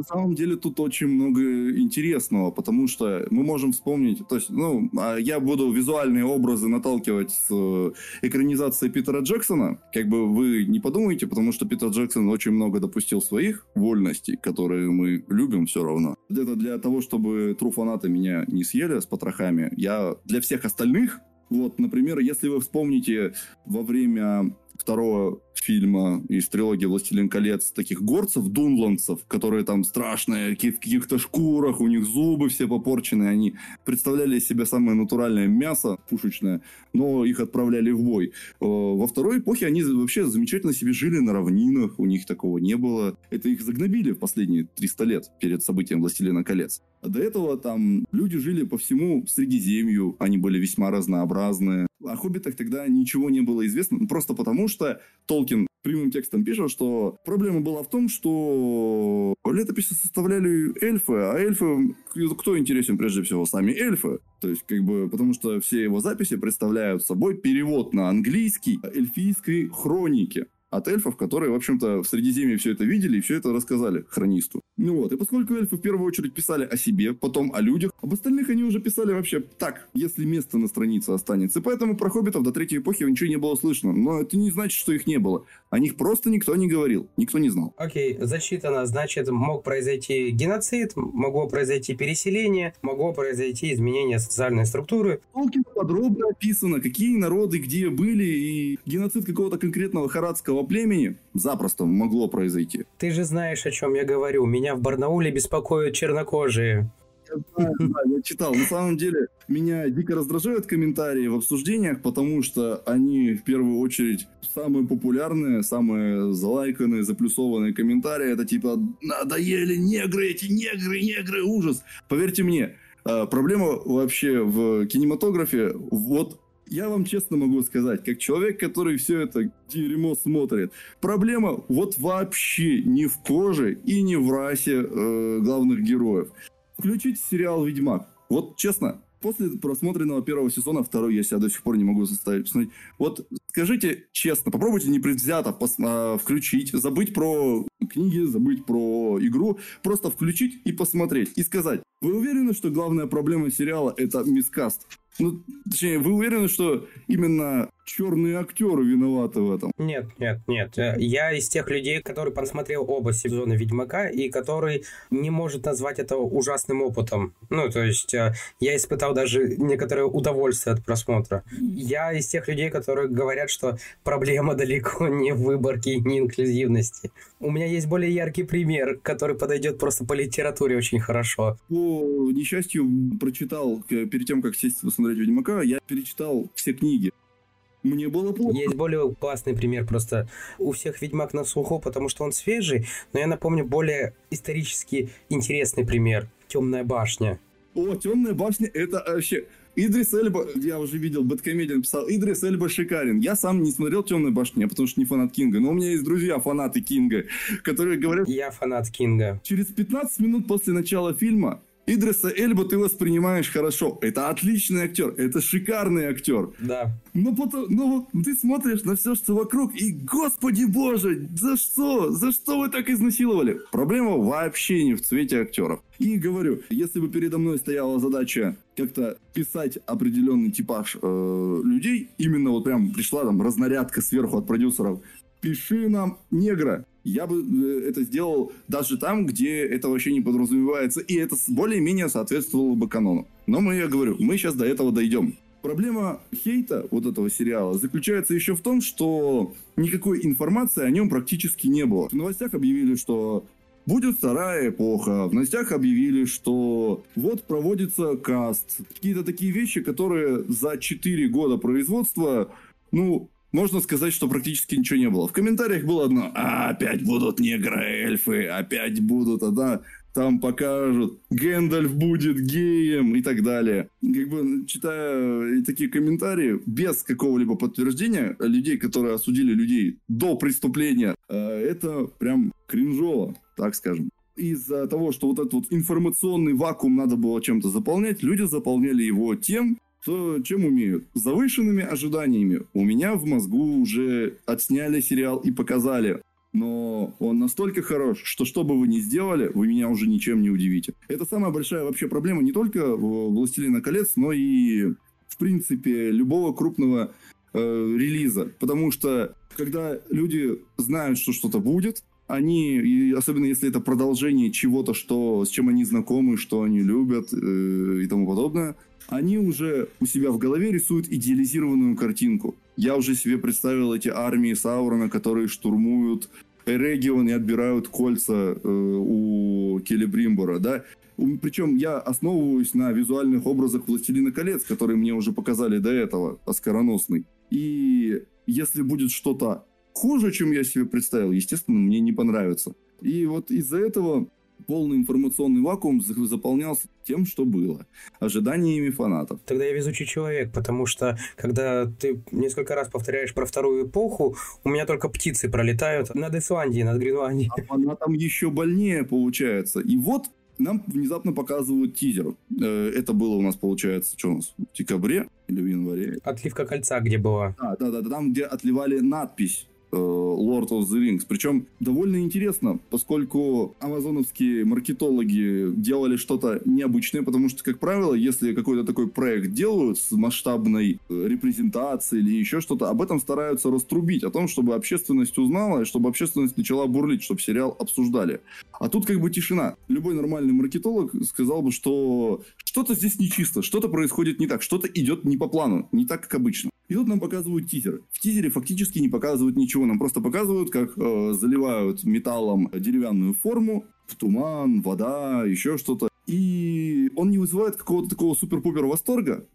На самом деле тут очень много интересного, потому что мы можем вспомнить, то есть, ну, а я буду визуальные образы наталкивать с э, экранизацией Питера Джексона, как бы вы не подумайте, потому что Питер Джексон очень много допустил своих вольностей, которые мы любим все равно. Это для того, чтобы тру-фанаты меня не съели с потрохами, я для всех остальных. Вот, например, если вы вспомните во время второго фильма из трилогии «Властелин колец» таких горцев, дунландцев, которые там страшные, в каких-то шкурах, у них зубы все попорчены, они представляли из себя самое натуральное мясо пушечное, но их отправляли в бой. Э, во второй эпохе они вообще замечательно себе жили на равнинах, у них такого не было. Это их загнобили в последние 300 лет перед событием «Властелина колец». А до этого там люди жили по всему Средиземью, они были весьма разнообразные. О хоббитах тогда ничего не было известно, просто потому что Толкин прямым текстом пишет, что проблема была в том, что летописи составляли эльфы, а эльфы, кто интересен прежде всего, сами эльфы. То есть, как бы, потому что все его записи представляют собой перевод на английский эльфийской хроники от эльфов, которые, в общем-то, в Средиземье все это видели и все это рассказали хронисту. Ну вот, и поскольку эльфы в первую очередь писали о себе, потом о людях, об остальных они уже писали вообще так, если место на странице останется. И поэтому про хоббитов до третьей эпохи ничего не было слышно. Но это не значит, что их не было. О них просто никто не говорил, никто не знал. Окей, okay, зачитано, значит, мог произойти геноцид, могло произойти переселение, могло произойти изменение социальной структуры. Толкин подробно описано, какие народы где были, и геноцид какого-то конкретного харадского племени запросто могло произойти. Ты же знаешь, о чем я говорю. Меня в Барнауле беспокоят чернокожие. Да, я читал. На самом деле, меня дико раздражают комментарии в обсуждениях, потому что они в первую очередь самые популярные, самые залайканные, заплюсованные комментарии. Это типа «надоели негры, эти негры, негры, ужас». Поверьте мне, э, проблема вообще в кинематографе вот я вам честно могу сказать, как человек, который все это дерьмо смотрит, проблема вот вообще не в коже и не в расе э, главных героев. Включите сериал «Ведьмак». Вот честно, после просмотренного первого сезона, второй я себя до сих пор не могу заставить посмотреть. Вот скажите честно, попробуйте непредвзято пос- э, включить, забыть про книги, забыть про игру, просто включить и посмотреть. И сказать, вы уверены, что главная проблема сериала это мискаст? Ну, точнее, вы уверены, что именно черные актеры виноваты в этом? Нет, нет, нет. Э, я из тех людей, который просмотрел оба сезона Ведьмака и который не может назвать это ужасным опытом. Ну, то есть э, я испытал даже некоторое удовольствие от просмотра. Я из тех людей, которые говорят, что проблема далеко не в выборке и не инклюзивности. У меня есть более яркий пример, который подойдет просто по литературе очень хорошо. По несчастью, прочитал перед тем, как сесть посмотреть Ведьмака, я перечитал все книги. Мне было плохо. Есть более классный пример просто. У всех Ведьмак на слуху, потому что он свежий, но я напомню более исторически интересный пример. Темная башня. О, Темная башня, это вообще... Идрис Эльба, я уже видел, Бэткомедиан написал, Идрис Эльба шикарен. Я сам не смотрел «Темную башню», потому что не фанат Кинга, но у меня есть друзья, фанаты Кинга, которые говорят... Я фанат Кинга. Через 15 минут после начала фильма Идриса Эльба ты воспринимаешь хорошо. Это отличный актер, это шикарный актер. Да. Но потом, ну, ты смотришь на все, что вокруг, и, господи боже, за что? За что вы так изнасиловали? Проблема вообще не в цвете актеров. И говорю, если бы передо мной стояла задача как-то писать определенный типаж э, людей, именно вот прям пришла там разнарядка сверху от продюсеров, пиши нам негра, я бы э, это сделал даже там, где это вообще не подразумевается, и это более-менее соответствовало бы канону. Но мы, я говорю, мы сейчас до этого дойдем. Проблема хейта вот этого сериала заключается еще в том, что никакой информации о нем практически не было. В новостях объявили, что будет вторая эпоха. В новостях объявили, что вот проводится каст. Какие-то такие вещи, которые за 4 года производства, ну, можно сказать, что практически ничего не было. В комментариях было одно, а, опять будут негроэльфы, опять будут, а да, там покажут, Гэндальф будет геем и так далее. Как бы, читая такие комментарии, без какого-либо подтверждения людей, которые осудили людей до преступления, э, это прям кринжово, так скажем из-за того, что вот этот вот информационный вакуум надо было чем-то заполнять, люди заполняли его тем, то чем умеют? Завышенными ожиданиями. У меня в мозгу уже отсняли сериал и показали. Но он настолько хорош, что что бы вы ни сделали, вы меня уже ничем не удивите. Это самая большая вообще проблема не только «Властелина колец», но и, в принципе, любого крупного э, релиза. Потому что, когда люди знают, что что-то будет, они, особенно если это продолжение чего-то, что, с чем они знакомы, что они любят э, и тому подобное, они уже у себя в голове рисуют идеализированную картинку. Я уже себе представил эти армии Саурона, которые штурмуют регион и отбирают кольца э, у Келебримбора, да. Причем я основываюсь на визуальных образах «Властелина колец», которые мне уже показали до этого, оскароносный. И если будет что-то хуже, чем я себе представил, естественно, мне не понравится. И вот из-за этого полный информационный вакуум заполнялся тем, что было. Ожиданиями фанатов. Тогда я везучий человек, потому что, когда ты несколько раз повторяешь про вторую эпоху, у меня только птицы пролетают над Исландией, над Гренландией. А фанатам еще больнее получается. И вот нам внезапно показывают тизер. Э, это было у нас, получается, что у нас, в декабре или в январе? Отливка кольца где была? А, да, да, да, там, где отливали надпись Lord of the Rings. Причем довольно интересно, поскольку амазоновские маркетологи делали что-то необычное, потому что, как правило, если какой-то такой проект делают с масштабной э, репрезентацией или еще что-то, об этом стараются раструбить, о том, чтобы общественность узнала, и чтобы общественность начала бурлить, чтобы сериал обсуждали. А тут как бы тишина. Любой нормальный маркетолог сказал бы, что что-то здесь нечисто, что-то происходит не так, что-то идет не по плану, не так, как обычно. И тут нам показывают тизер. В тизере фактически не показывают ничего. Нам просто показывают, как э, заливают металлом деревянную форму, в туман, вода, еще что-то. И он не вызывает какого-то такого супер-пупер восторга,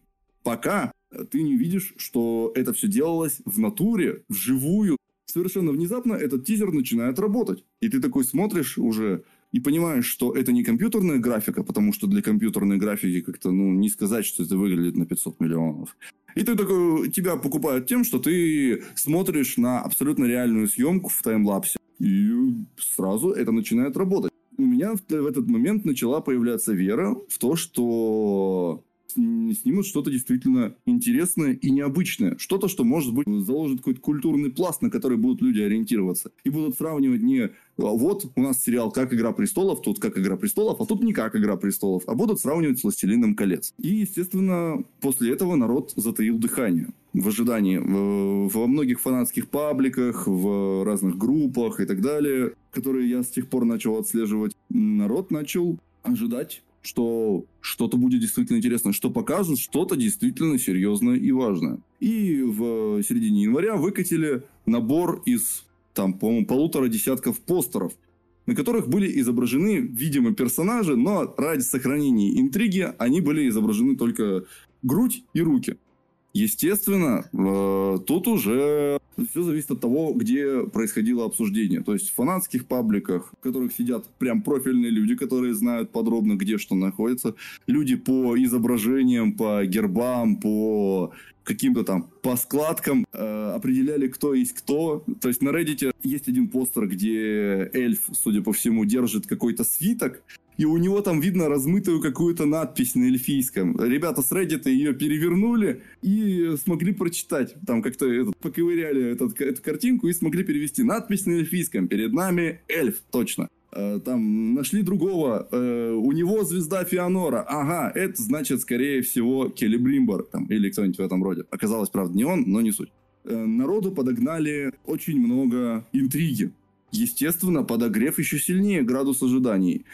пока ты не видишь, что это все делалось в натуре, вживую. Совершенно внезапно этот тизер начинает работать. И ты такой смотришь уже и понимаешь, что это не компьютерная графика, потому что для компьютерной графики как-то, ну, не сказать, что это выглядит на 500 миллионов. И ты такой, тебя покупают тем, что ты смотришь на абсолютно реальную съемку в таймлапсе. И сразу это начинает работать. У меня в, этот момент начала появляться вера в то, что снимут что-то действительно интересное и необычное. Что-то, что, может быть, заложит какой-то культурный пласт, на который будут люди ориентироваться. И будут сравнивать не «А вот у нас сериал «Как Игра престолов», тут «Как Игра престолов», а тут не «Как Игра престолов», а будут сравнивать с «Властелином колец». И, естественно, после этого народ затаил дыхание в ожидании во многих фанатских пабликах, в разных группах и так далее, которые я с тех пор начал отслеживать, народ начал ожидать что что-то будет действительно интересно, что покажут что-то действительно серьезное и важное. И в середине января выкатили набор из, там, по-моему, полутора десятков постеров, на которых были изображены, видимо, персонажи, но ради сохранения интриги они были изображены только грудь и руки. Естественно, э, тут уже все зависит от того, где происходило обсуждение. То есть в фанатских пабликах, в которых сидят прям профильные люди, которые знают подробно, где что находится. Люди по изображениям, по гербам, по каким-то там по складкам э, определяли, кто есть кто. То есть на Reddit есть один постер, где эльф, судя по всему, держит какой-то свиток, и у него там видно размытую какую-то надпись на эльфийском. Ребята с Reddit ее перевернули и смогли прочитать. Там как-то этот, поковыряли этот, эту картинку и смогли перевести надпись на эльфийском. Перед нами эльф, точно. Э, там нашли другого, э, у него звезда Фианора. Ага, это значит, скорее всего, Келли Блимбор там, или кто-нибудь в этом роде. Оказалось, правда, не он, но не суть. Э, народу подогнали очень много интриги. Естественно, подогрев еще сильнее градус ожиданий.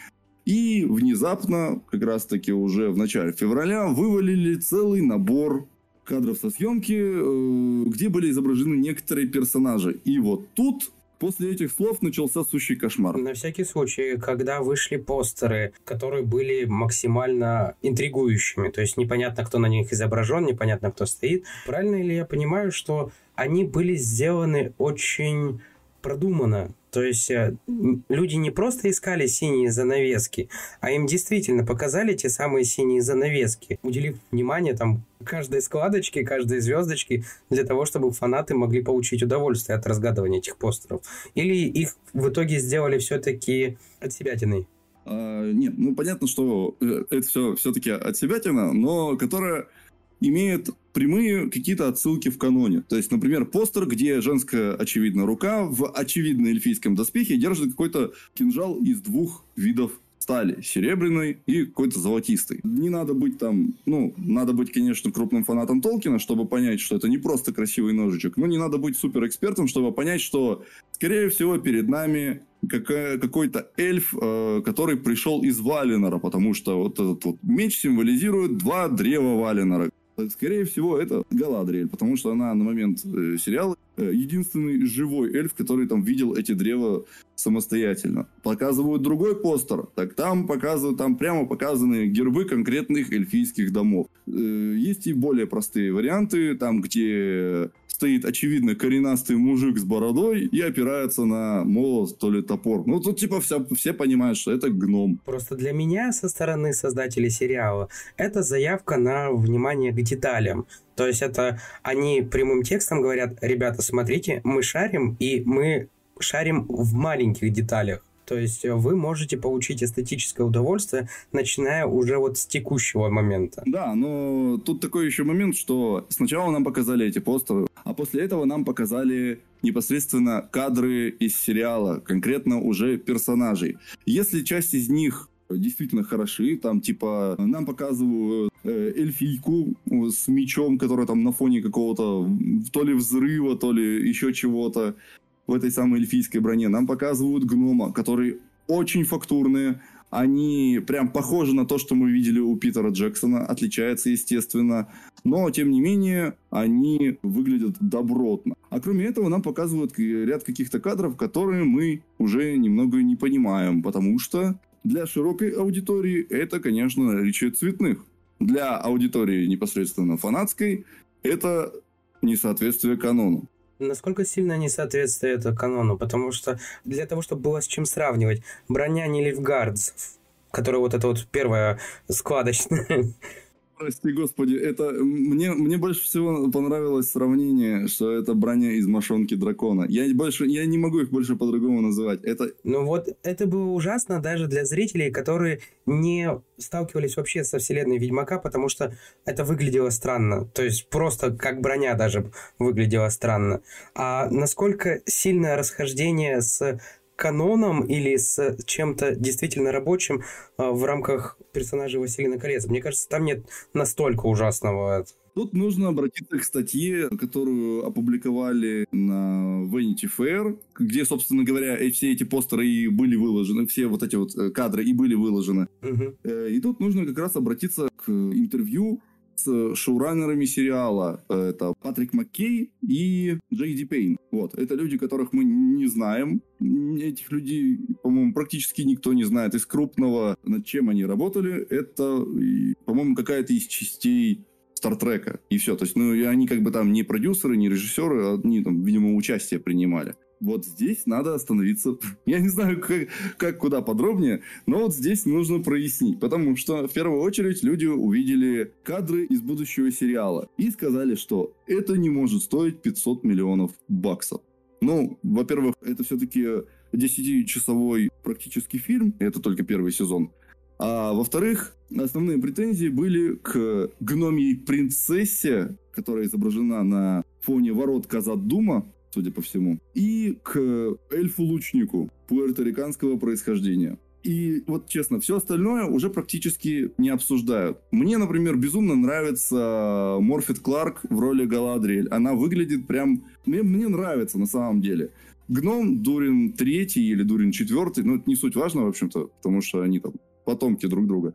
И внезапно, как раз таки уже в начале февраля, вывалили целый набор кадров со съемки, э, где были изображены некоторые персонажи. И вот тут После этих слов начался сущий кошмар. На всякий случай, когда вышли постеры, которые были максимально интригующими, то есть непонятно, кто на них изображен, непонятно, кто стоит, правильно ли я понимаю, что они были сделаны очень продуманно. То есть э, люди не просто искали синие занавески, а им действительно показали те самые синие занавески, уделив внимание там каждой складочке, каждой звездочке для того, чтобы фанаты могли получить удовольствие от разгадывания этих постеров. Или их в итоге сделали все-таки от себя тяны? А, нет, ну понятно, что э, это все все-таки от себя тяна, но которая имеет прямые какие-то отсылки в каноне. То есть, например, постер, где женская, очевидно, рука в очевидно эльфийском доспехе держит какой-то кинжал из двух видов стали серебряной и какой-то золотистой. Не надо быть там, ну, надо быть, конечно, крупным фанатом Толкина, чтобы понять, что это не просто красивый ножичек, но не надо быть суперэкспертом, чтобы понять, что, скорее всего, перед нами какой-то эльф, э, который пришел из Валинора, потому что вот этот вот меч символизирует два древа Валинора. Скорее всего, это Галадриэль, потому что она на момент э, сериала э, единственный живой эльф, который там видел эти древа самостоятельно. Показывают другой постер, так там показывают, там прямо показаны гербы конкретных эльфийских домов. Э, есть и более простые варианты, там где стоит, очевидно, коренастый мужик с бородой и опирается на молот, то ли топор. Ну, тут, типа, вся, все понимают, что это гном. Просто для меня, со стороны создателей сериала, это заявка на внимание к деталям. То есть это они прямым текстом говорят, ребята, смотрите, мы шарим, и мы шарим в маленьких деталях. То есть э, вы можете получить эстетическое удовольствие, начиная уже вот с текущего момента. Да, но тут такой еще момент, что сначала нам показали эти постеры, а после этого нам показали непосредственно кадры из сериала, конкретно уже персонажей. Если часть из них действительно хороши. Там, типа, нам показывают э, эльфийку с мечом, которая там на фоне какого-то то ли взрыва, то ли еще чего-то в этой самой эльфийской броне. Нам показывают гнома, который очень фактурные. Они прям похожи на то, что мы видели у Питера Джексона. Отличается, естественно. Но, тем не менее, они выглядят добротно. А кроме этого, нам показывают ряд каких-то кадров, которые мы уже немного не понимаем. Потому что для широкой аудитории это, конечно, речи цветных. Для аудитории непосредственно фанатской это несоответствие канону насколько сильно несоответствие это канону, потому что для того, чтобы было с чем сравнивать, броня не Ливгардцев, которая вот эта вот первая складочная, Прости, господи, это мне, мне больше всего понравилось сравнение, что это броня из мошонки дракона. Я больше, я не могу их больше по-другому называть. Это... Ну вот, это было ужасно даже для зрителей, которые не сталкивались вообще со вселенной Ведьмака, потому что это выглядело странно. То есть просто как броня даже выглядела странно. А насколько сильное расхождение с каноном или с чем-то действительно рабочим а, в рамках персонажей Василина Колец. Мне кажется, там нет настолько ужасного. Тут нужно обратиться к статье, которую опубликовали на Vanity Fair, где, собственно говоря, все эти постеры и были выложены, все вот эти вот э, кадры и были выложены. Угу. И тут нужно как раз обратиться к интервью с шоураннерами сериала. Это Патрик Маккей и Джей Ди Пейн. Вот. Это люди, которых мы не знаем. Этих людей, по-моему, практически никто не знает. Из крупного, над чем они работали, это, по-моему, какая-то из частей Стартрека. И все. То есть, ну, и они как бы там не продюсеры, не режиссеры, а они там, видимо, участие принимали вот здесь надо остановиться. Я не знаю, как, как куда подробнее, но вот здесь нужно прояснить, потому что в первую очередь люди увидели кадры из будущего сериала и сказали, что это не может стоить 500 миллионов баксов. Ну, во-первых, это все-таки 10-часовой практически фильм, это только первый сезон. А во-вторых, основные претензии были к гномьей принцессе, которая изображена на фоне ворот Казат-Дума, судя по всему, и к эльфу-лучнику пуэрториканского происхождения. И вот честно, все остальное уже практически не обсуждают. Мне, например, безумно нравится Морфит Кларк в роли Галадриэль. Она выглядит прям... Мне, мне нравится на самом деле. Гном Дурин третий или Дурин четвертый, ну это не суть важно, в общем-то, потому что они там потомки друг друга,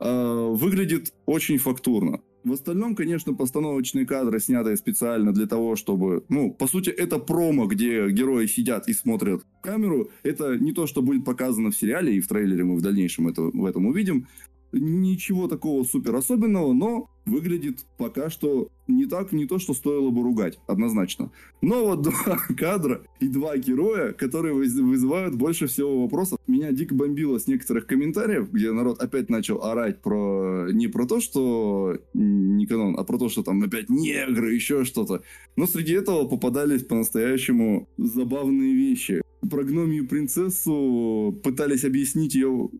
э, выглядит очень фактурно. В остальном, конечно, постановочные кадры, снятые специально для того, чтобы... Ну, по сути, это промо, где герои сидят и смотрят камеру. Это не то, что будет показано в сериале, и в трейлере мы в дальнейшем это, в этом увидим. Ничего такого супер особенного, но выглядит пока что не так, не то, что стоило бы ругать, однозначно. Но вот два кадра и два героя, которые вызывают больше всего вопросов. Меня дико бомбило с некоторых комментариев, где народ опять начал орать про не про то, что не канон, а про то, что там опять негры, еще что-то. Но среди этого попадались по-настоящему забавные вещи. Про гномию принцессу пытались объяснить ее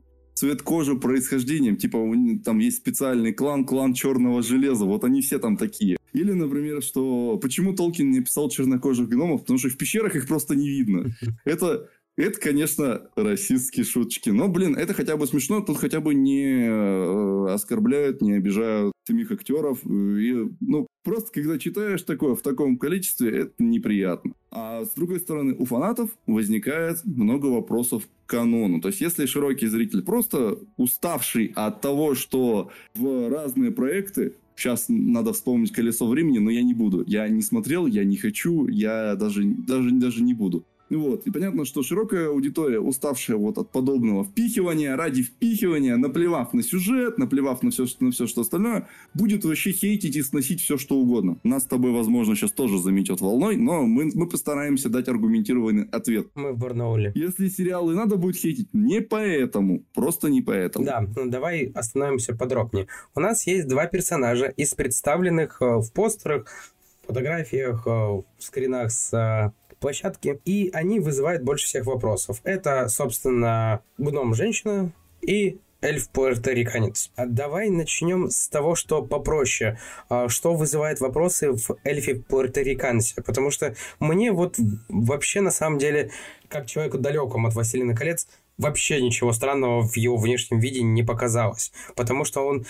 цвет кожи происхождением. Типа, там есть специальный клан, клан черного железа. Вот они все там такие. Или, например, что почему Толкин не писал чернокожих гномов? Потому что в пещерах их просто не видно. Это это, конечно, расистские шуточки. Но, блин, это хотя бы смешно. Тут хотя бы не э, оскорбляют, не обижают самих актеров. И, ну, просто когда читаешь такое в таком количестве, это неприятно. А с другой стороны, у фанатов возникает много вопросов к канону. То есть, если широкий зритель просто уставший от того, что в разные проекты Сейчас надо вспомнить колесо времени, но я не буду. Я не смотрел, я не хочу, я даже, даже, даже не буду. Вот. И понятно, что широкая аудитория, уставшая вот от подобного впихивания, ради впихивания, наплевав на сюжет, наплевав на все, на все что остальное, будет вообще хейтить и сносить все, что угодно. Нас с тобой, возможно, сейчас тоже заметят волной, но мы, мы постараемся дать аргументированный ответ. Мы в Барнауле. Если сериалы надо будет хейтить, не поэтому. Просто не поэтому. Да, ну давай остановимся подробнее. У нас есть два персонажа из представленных э, в постерах, фотографиях, э, в скринах с э, площадки, и они вызывают больше всех вопросов. Это, собственно, гном-женщина и эльф-пуэрториканец. А давай начнем с того, что попроще. А, что вызывает вопросы в эльфе-пуэрториканце? Потому что мне вот вообще на самом деле, как человеку далекому от Василина колец, вообще ничего странного в его внешнем виде не показалось. Потому что он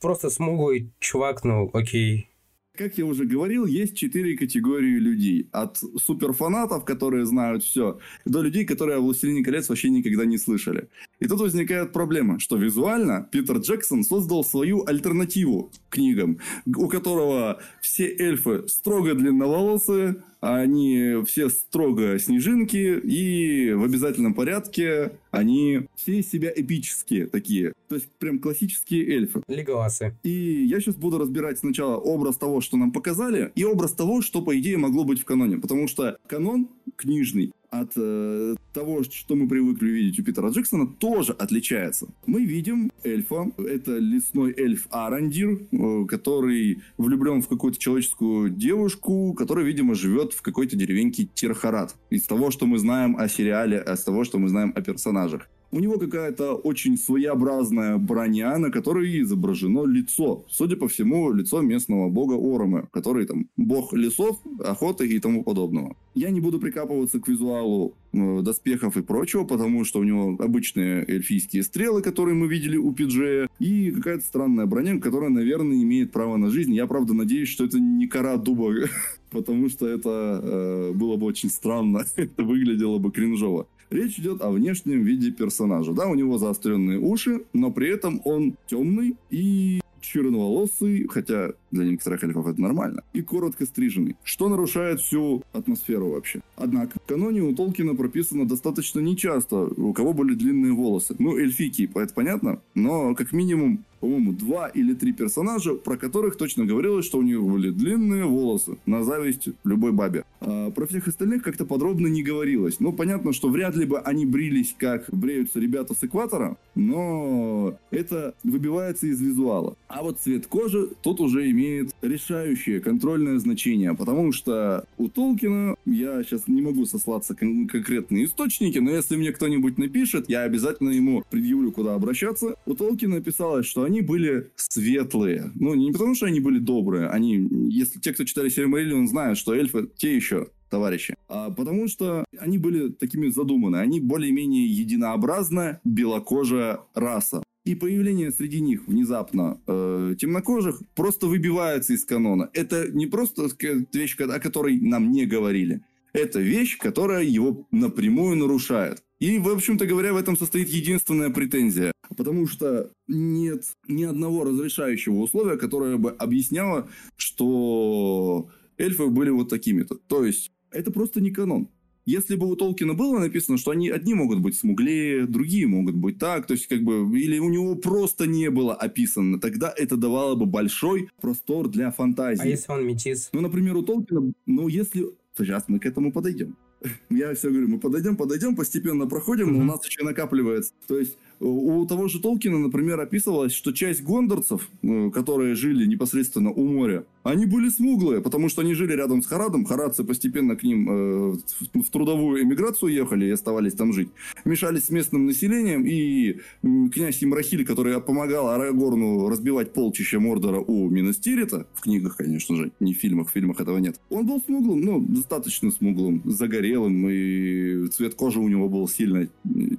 просто смуглый чувак, ну окей, как я уже говорил, есть четыре категории людей. От суперфанатов, которые знают все, до людей, которые о «Властелине колец» вообще никогда не слышали. И тут возникает проблема, что визуально Питер Джексон создал свою альтернативу книгам, у которого все эльфы строго длинноволосые, они все строго снежинки, и в обязательном порядке они все из себя эпические такие. То есть прям классические эльфы. Леголасы. И я сейчас буду разбирать сначала образ того, что нам показали, и образ того, что, по идее, могло быть в каноне. Потому что канон книжный от э, того, что мы привыкли видеть у Питера Джексона, тоже отличается. Мы видим эльфа, это лесной эльф Арандир, э, который влюблен в какую-то человеческую девушку, которая, видимо, живет в какой-то деревеньке Тирхарат. Из того, что мы знаем о сериале, из того, что мы знаем о персонажах. У него какая-то очень своеобразная броня, на которой изображено лицо. Судя по всему, лицо местного бога Оромы, который там бог лесов, охоты и тому подобного. Я не буду прикапываться к визуалу э, доспехов и прочего, потому что у него обычные эльфийские стрелы, которые мы видели у Пиджея, и какая-то странная броня, которая, наверное, имеет право на жизнь. Я, правда, надеюсь, что это не кора дуба, потому что это э, было бы очень странно, это выглядело бы кринжово. Речь идет о внешнем виде персонажа. Да, у него заостренные уши, но при этом он темный и черноволосый, хотя для некоторых эльфов это нормально, и коротко стриженный, что нарушает всю атмосферу вообще. Однако, в каноне у Толкина прописано достаточно нечасто, у кого были длинные волосы. Ну, эльфики, это понятно, но как минимум по-моему, два или три персонажа, про которых точно говорилось, что у них были длинные волосы, на зависть любой бабе. А про всех остальных как-то подробно не говорилось. Ну, понятно, что вряд ли бы они брились, как бреются ребята с экватора, но это выбивается из визуала. А вот цвет кожи тут уже имеет решающее контрольное значение, потому что у Толкина, я сейчас не могу сослаться кон- конкретные источники, но если мне кто-нибудь напишет, я обязательно ему предъявлю, куда обращаться. У Толкина писалось, что они были светлые. Ну, не потому, что они были добрые. Они, если те, кто читали Сильмариллион, знают, что эльфы те еще товарищи. А потому что они были такими задуманы. Они более-менее единообразная белокожая раса. И появление среди них внезапно э, темнокожих просто выбивается из канона. Это не просто вещь, о которой нам не говорили. Это вещь, которая его напрямую нарушает. И, в общем-то говоря, в этом состоит единственная претензия. Потому что нет ни одного разрешающего условия, которое бы объясняло, что эльфы были вот такими-то. То есть, это просто не канон. Если бы у Толкина было написано, что они одни могут быть смуглее, другие могут быть так, то есть как бы, или у него просто не было описано, тогда это давало бы большой простор для фантазии. А если он метис? Ну, например, у Толкина, ну, если... Сейчас мы к этому подойдем. Я все говорю, мы подойдем, подойдем, постепенно проходим, но у нас еще накапливается. То есть у того же Толкина, например, описывалось, что часть гондорцев, э, которые жили непосредственно у моря, они были смуглые, потому что они жили рядом с Харадом. Харадцы постепенно к ним э, в трудовую эмиграцию ехали и оставались там жить. Мешались с местным населением, и князь Имрахиль, который помогал Арагорну разбивать полчища Мордора у Минастирита, в книгах, конечно же, не в фильмах, в фильмах этого нет, он был смуглым, ну, достаточно смуглым, загорелым, и цвет кожи у него был сильно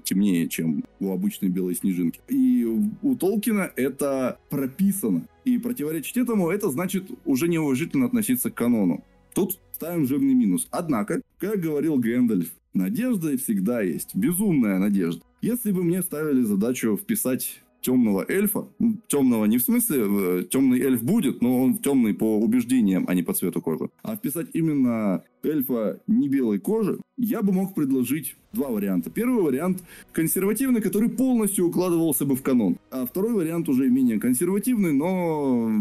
темнее, чем у обычной белой снежинки. И у Толкина это прописано. И противоречить этому, это значит уже неуважительно относиться к канону. Тут ставим жирный минус. Однако, как говорил Гэндальф, надежда всегда есть. Безумная надежда. Если бы мне ставили задачу вписать темного эльфа. Темного не в смысле, э, темный эльф будет, но он темный по убеждениям, а не по цвету кожи. А вписать именно эльфа не белой кожи, я бы мог предложить два варианта. Первый вариант консервативный, который полностью укладывался бы в канон. А второй вариант уже менее консервативный, но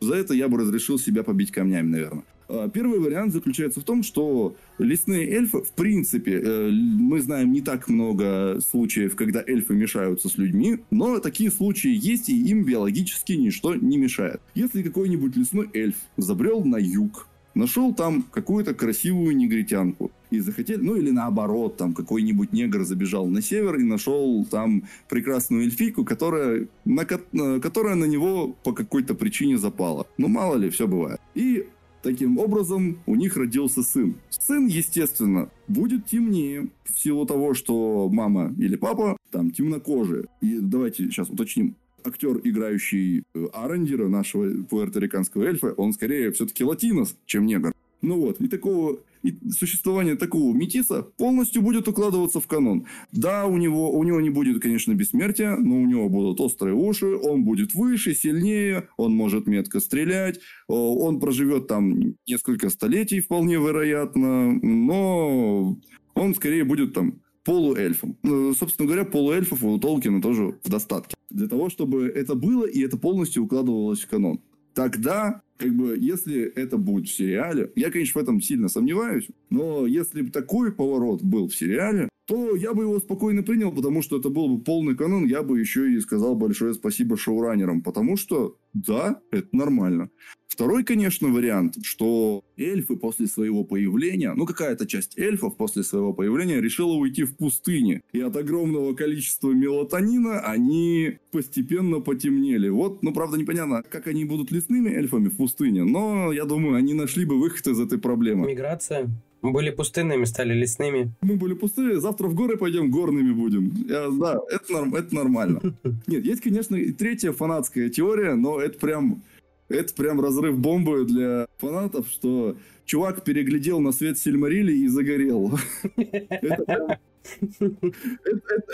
за это я бы разрешил себя побить камнями, наверное. А, первый вариант заключается в том, что лесные эльфы, в принципе, э, мы знаем не так много случаев, когда эльфы мешаются с людьми, но такие случаи есть, и им биологически ничто не мешает. Если какой-нибудь лесной эльф забрел на юг, нашел там какую-то красивую негритянку, и захотели, ну или наоборот, там какой-нибудь негр забежал на север и нашел там прекрасную эльфийку, которая на, которая на него по какой-то причине запала. Ну мало ли, все бывает. И Таким образом, у них родился сын. Сын, естественно, будет темнее в силу того, что мама или папа там темнокожие. И давайте сейчас уточним. Актер, играющий э, Арендера, нашего пуэрториканского эльфа, он скорее все-таки латинос, чем негр. Ну вот, и такого и существование такого метиса полностью будет укладываться в канон. Да, у него, у него не будет, конечно, бессмертия, но у него будут острые уши, он будет выше, сильнее, он может метко стрелять, он проживет там несколько столетий, вполне вероятно, но он скорее будет там полуэльфом. Ну, собственно говоря, полуэльфов у Толкина тоже в достатке. Для того, чтобы это было, и это полностью укладывалось в канон. Тогда как бы, если это будет в сериале, я, конечно, в этом сильно сомневаюсь, но если бы такой поворот был в сериале, то я бы его спокойно принял, потому что это был бы полный канон, я бы еще и сказал большое спасибо шоураннерам, потому что, да, это нормально. Второй, конечно, вариант, что эльфы после своего появления, ну какая-то часть эльфов после своего появления решила уйти в пустыне. И от огромного количества мелатонина они постепенно потемнели. Вот, ну правда непонятно, как они будут лесными эльфами в пустыне, но я думаю, они нашли бы выход из этой проблемы. Миграция. Мы были пустынными, стали лесными. Мы были пустые, завтра в горы пойдем, горными будем. Я, да, это, норм, это нормально. Нет, есть, конечно, и третья фанатская теория, но это прям это прям разрыв бомбы для фанатов, что чувак переглядел на свет Сильмарили и загорел.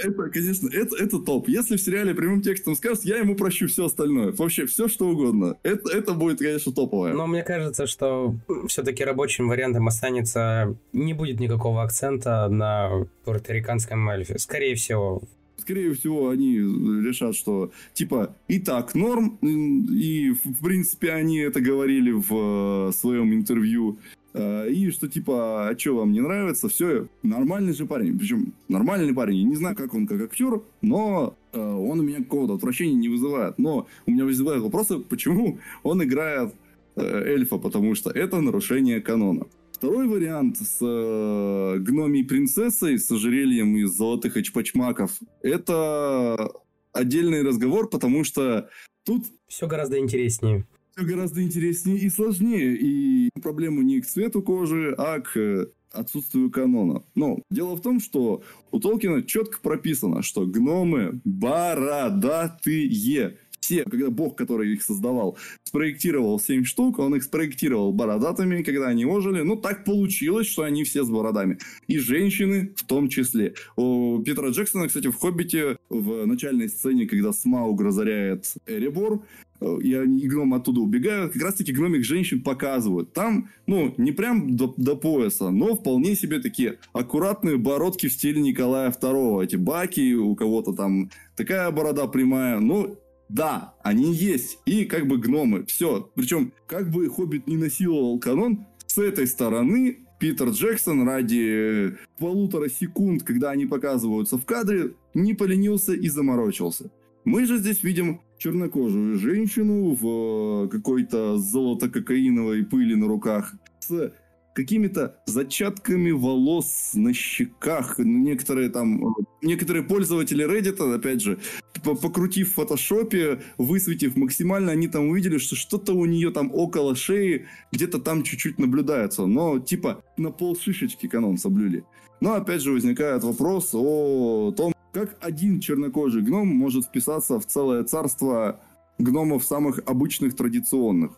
Это, конечно, это, топ. Если в сериале прямым текстом скажут, я ему прощу все остальное. Вообще все, что угодно. Это, будет, конечно, топовое. Но мне кажется, что все-таки рабочим вариантом останется... Не будет никакого акцента на пуэрториканском эльфе. Скорее всего, скорее всего, они решат, что типа и так норм, и в принципе они это говорили в э, своем интервью, и что типа, а что вам не нравится, все, нормальный же парень, причем нормальный парень, я не знаю, как он как актер, но э, он у меня какого-то отвращения не вызывает, но у меня вызывает вопросы, почему он играет эльфа, потому что это нарушение канона. Второй вариант с э, гномией принцессой, с ожерельем из золотых очпачмаков, это отдельный разговор, потому что тут... Все гораздо интереснее. Все гораздо интереснее и сложнее. И проблема не к цвету кожи, а к отсутствию канона. Но дело в том, что у Толкина четко прописано, что гномы бородатые все, когда бог, который их создавал, спроектировал 7 штук, он их спроектировал бородатыми, когда они ожили. Ну, так получилось, что они все с бородами. И женщины в том числе. У Питера Джексона, кстати, в «Хоббите» в начальной сцене, когда Смауг разоряет Эребор, и, они, и гномы оттуда убегают, как раз-таки гномик женщин показывают. Там, ну, не прям до, до пояса, но вполне себе такие аккуратные бородки в стиле Николая II. Эти баки, у кого-то там такая борода прямая. Ну, да, они есть. И как бы гномы. Все. Причем, как бы Хоббит не насиловал канон, с этой стороны Питер Джексон ради полутора секунд, когда они показываются в кадре, не поленился и заморочился. Мы же здесь видим чернокожую женщину в какой-то золото-кокаиновой пыли на руках с какими-то зачатками волос на щеках. Некоторые там, некоторые пользователи Reddit, опять же, покрутив в фотошопе, высветив максимально, они там увидели, что что-то у нее там около шеи, где-то там чуть-чуть наблюдается. Но типа на пол шишечки канон соблюли. Но опять же возникает вопрос о том, как один чернокожий гном может вписаться в целое царство гномов самых обычных традиционных.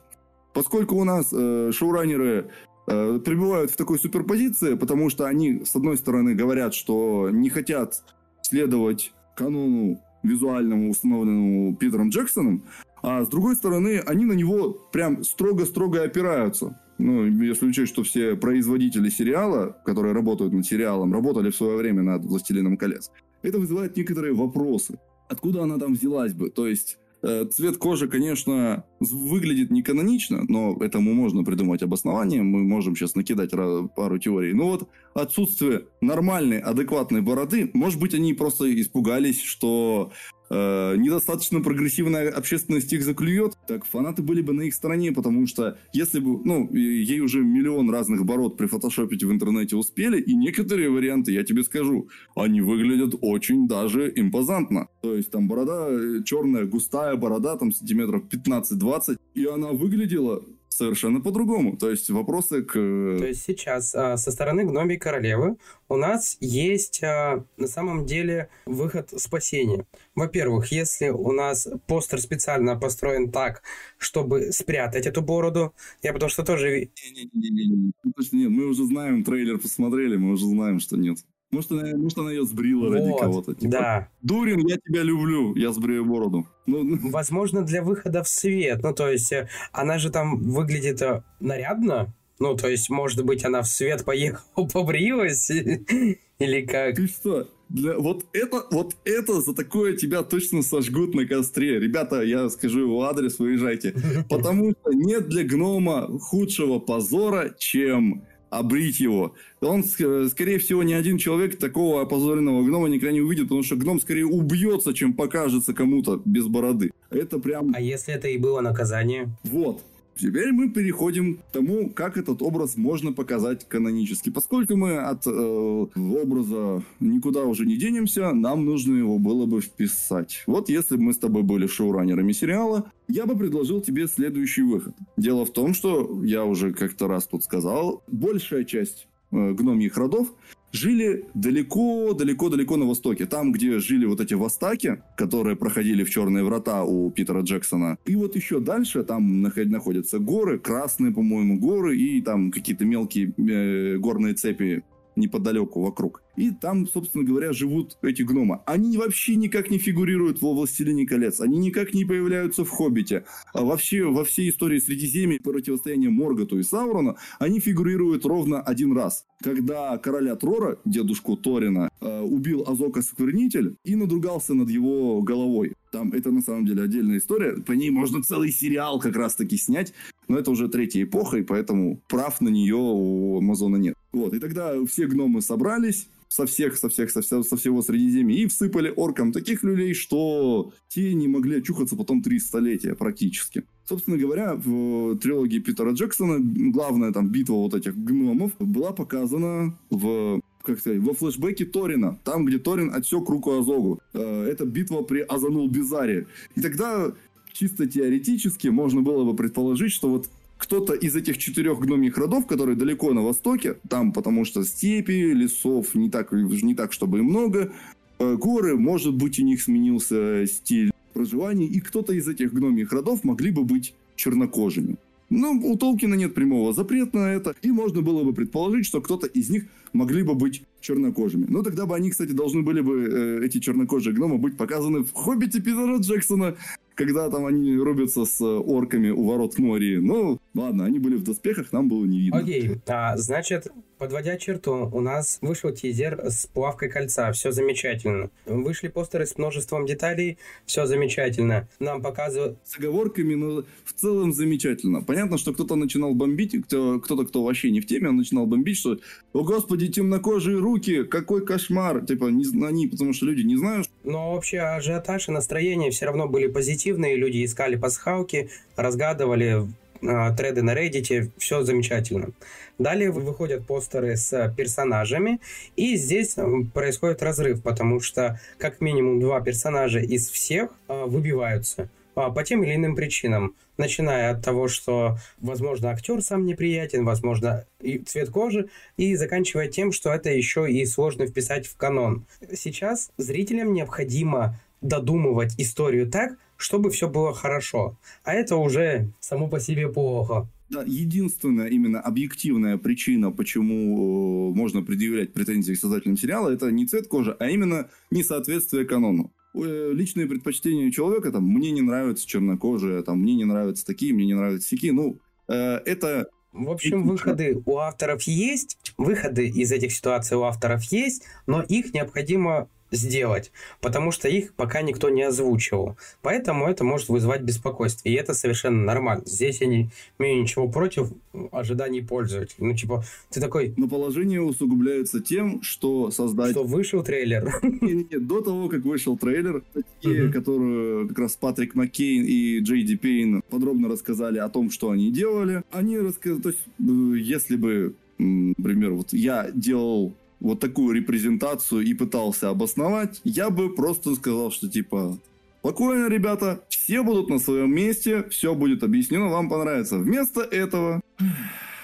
Поскольку у нас э, шоураннеры Э, пребывают в такой суперпозиции, потому что они, с одной стороны, говорят, что не хотят следовать канону визуальному, установленному Питером Джексоном, а с другой стороны, они на него прям строго-строго опираются. Ну, если учесть, что все производители сериала, которые работают над сериалом, работали в свое время над «Властелином колец», это вызывает некоторые вопросы. Откуда она там взялась бы? То есть, цвет кожи, конечно, выглядит не канонично, но этому можно придумать обоснование. Мы можем сейчас накидать пару теорий. Но вот отсутствие нормальной, адекватной бороды, может быть, они просто испугались, что э, недостаточно прогрессивная общественность их заклюет, так фанаты были бы на их стороне, потому что если бы, ну, ей уже миллион разных бород прифотошопить в интернете успели, и некоторые варианты, я тебе скажу, они выглядят очень даже импозантно. То есть там борода э, черная, густая борода, там сантиметров 15-20, и она выглядела совершенно по-другому. То есть вопросы к... То есть сейчас а, со стороны гномей королевы у нас есть а, на самом деле выход спасения. Во-первых, если у нас постер специально построен так, чтобы спрятать эту бороду, я потому что тоже... Не-не-не, мы уже знаем, трейлер посмотрели, мы уже знаем, что нет. Может, она, может, она ее сбрила вот, ради кого-то. Типа, да. Дурин, я тебя люблю, я сбрею бороду. Ну, ну, Возможно, для выхода в свет. Ну, то есть, э, она же там выглядит э, нарядно. Ну, то есть, может быть, она в свет поехала, побрилась? Или как? Ты что? Для, вот это, вот это за такое тебя точно сожгут на костре. Ребята, я скажу его адрес, выезжайте. Потому что нет для гнома худшего позора, чем обрить его. Он, скорее всего, ни один человек такого опозоренного гнома никогда не увидит, потому что гном скорее убьется, чем покажется кому-то без бороды. Это прям... А если это и было наказание? Вот. Теперь мы переходим к тому, как этот образ можно показать канонически. Поскольку мы от э, образа никуда уже не денемся, нам нужно его было бы вписать. Вот если бы мы с тобой были шоураннерами сериала, я бы предложил тебе следующий выход. Дело в том, что я уже как-то раз тут сказал, большая часть э, гномьих родов жили далеко-далеко-далеко на востоке. Там, где жили вот эти востаки, которые проходили в Черные врата у Питера Джексона. И вот еще дальше там находятся горы, красные, по-моему, горы и там какие-то мелкие э, горные цепи неподалеку вокруг. И там, собственно говоря, живут эти гномы. Они вообще никак не фигурируют во «Властелине колец». Они никак не появляются в «Хоббите». А вообще во всей истории Средиземья противостояния Морготу и Саурона они фигурируют ровно один раз. Когда короля Трора, дедушку Торина, э, убил Азока Сквернитель и надругался над его головой. Там это на самом деле отдельная история. По ней можно целый сериал как раз таки снять. Но это уже третья эпоха, и поэтому прав на нее у Амазона нет. Вот, и тогда все гномы собрались, со всех, со всех, со, всего, со всего Средиземья и всыпали оркам таких люлей, что те не могли очухаться потом три столетия практически. Собственно говоря, в трилогии Питера Джексона главная там битва вот этих гномов была показана в как сказать, во флешбеке Торина, там, где Торин отсек руку Азогу. Э, это битва при Азанул Бизаре. И тогда чисто теоретически можно было бы предположить, что вот кто-то из этих четырех гномьих родов, которые далеко на востоке, там потому что степи, лесов не так, не так чтобы и много, э, горы, может быть, у них сменился стиль проживания, и кто-то из этих гномьих родов могли бы быть чернокожими. Но у Толкина нет прямого запрета на это, и можно было бы предположить, что кто-то из них могли бы быть чернокожими. Но тогда бы они, кстати, должны были бы, э, эти чернокожие гномы, быть показаны в «Хоббите» Питера Джексона, когда там они рубятся с орками у ворот Мории. Ну, ладно, они были в доспехах, нам было не видно. Окей, а, значит, подводя черту, у нас вышел тизер с плавкой кольца, все замечательно. Вышли постеры с множеством деталей, все замечательно. Нам показывают... С оговорками, но в целом замечательно. Понятно, что кто-то начинал бомбить, кто-то, кто вообще не в теме, он начинал бомбить, что «О, господи, темнокожие руки, какой кошмар!» Типа, не, они, потому что люди не знают. Но вообще ажиотаж и настроение все равно были позитивные люди искали пасхалки, разгадывали треды на Reddit, все замечательно. Далее выходят постеры с персонажами, и здесь происходит разрыв, потому что как минимум два персонажа из всех э, выбиваются по тем или иным причинам. Начиная от того, что, возможно, актер сам неприятен, возможно, и цвет кожи, и заканчивая тем, что это еще и сложно вписать в канон. Сейчас зрителям необходимо додумывать историю так, чтобы все было хорошо. А это уже само по себе плохо. Да, единственная именно объективная причина, почему э, можно предъявлять претензии к создателям сериала, это не цвет кожи, а именно несоответствие канону. Э, личные предпочтения человека, там, мне не нравятся чернокожие, там, мне не нравятся такие, мне не нравятся такие, ну, э, это в общем, выходы у авторов есть, выходы из этих ситуаций у авторов есть, но их необходимо сделать, потому что их пока никто не озвучивал. Поэтому это может вызвать беспокойство, и это совершенно нормально. Здесь я не имею ничего против ожиданий пользователей. Ну, типа, ты такой... Но положение усугубляется тем, что создать... Что вышел трейлер. Нет, нет, до того, как вышел трейлер, такие, которые как раз Патрик Маккейн и Джей Ди Пейн подробно рассказали о том, что они делали. Они рассказали... То есть, э, если бы, например, вот я делал вот такую репрезентацию и пытался обосновать, я бы просто сказал, что типа Спокойно, ребята, все будут на своем месте, все будет объяснено, вам понравится. Вместо этого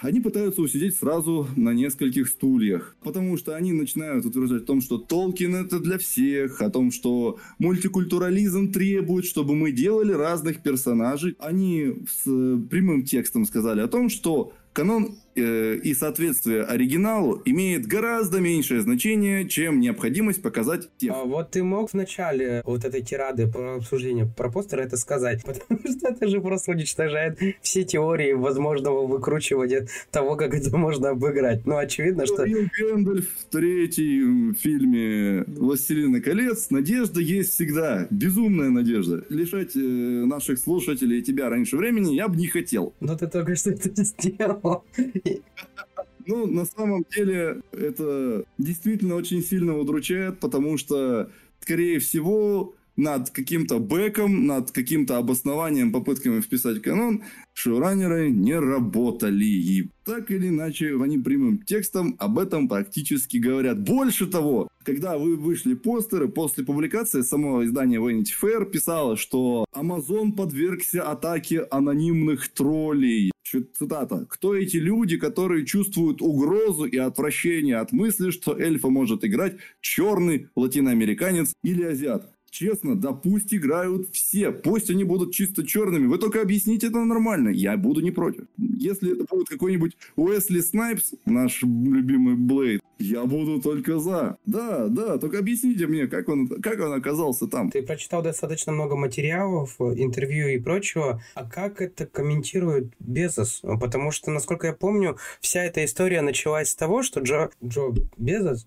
они пытаются усидеть сразу на нескольких стульях, потому что они начинают утверждать о том, что Толкин это для всех, о том, что мультикультурализм требует, чтобы мы делали разных персонажей. Они с прямым текстом сказали о том, что канон э, и соответствие оригиналу имеет гораздо меньшее значение, чем необходимость показать тех. А вот ты мог в начале вот этой тирады по обсуждению про постера это сказать, потому что это же просто уничтожает все теории возможного выкручивания того, как это можно обыграть. Ну, очевидно, что... Гэндальф в третьем фильме «Властелина колец» надежда есть всегда. Безумная надежда. Лишать э, наших слушателей и тебя раньше времени я бы не хотел. Но ты только что это сделал. Ну, на самом деле, это действительно очень сильно удручает, потому что, скорее всего, над каким-то бэком, над каким-то обоснованием, попытками вписать канон, шоураннеры не работали. И так или иначе, они прямым текстом об этом практически говорят. Больше того, когда вы вышли постеры, после публикации самого издания Vanity Fair писало, что Amazon подвергся атаке анонимных троллей. Цитата. «Кто эти люди, которые чувствуют угрозу и отвращение от мысли, что эльфа может играть черный латиноамериканец или азиат? Честно, да пусть играют все. Пусть они будут чисто черными. Вы только объясните это нормально. Я буду не против. Если это будет какой-нибудь Уэсли Снайпс, наш любимый Блейд, я буду только за. Да, да, только объясните мне, как он, как он оказался там. Ты прочитал достаточно много материалов, интервью и прочего. А как это комментирует Безос? Потому что, насколько я помню, вся эта история началась с того, что Джо, Джо Безос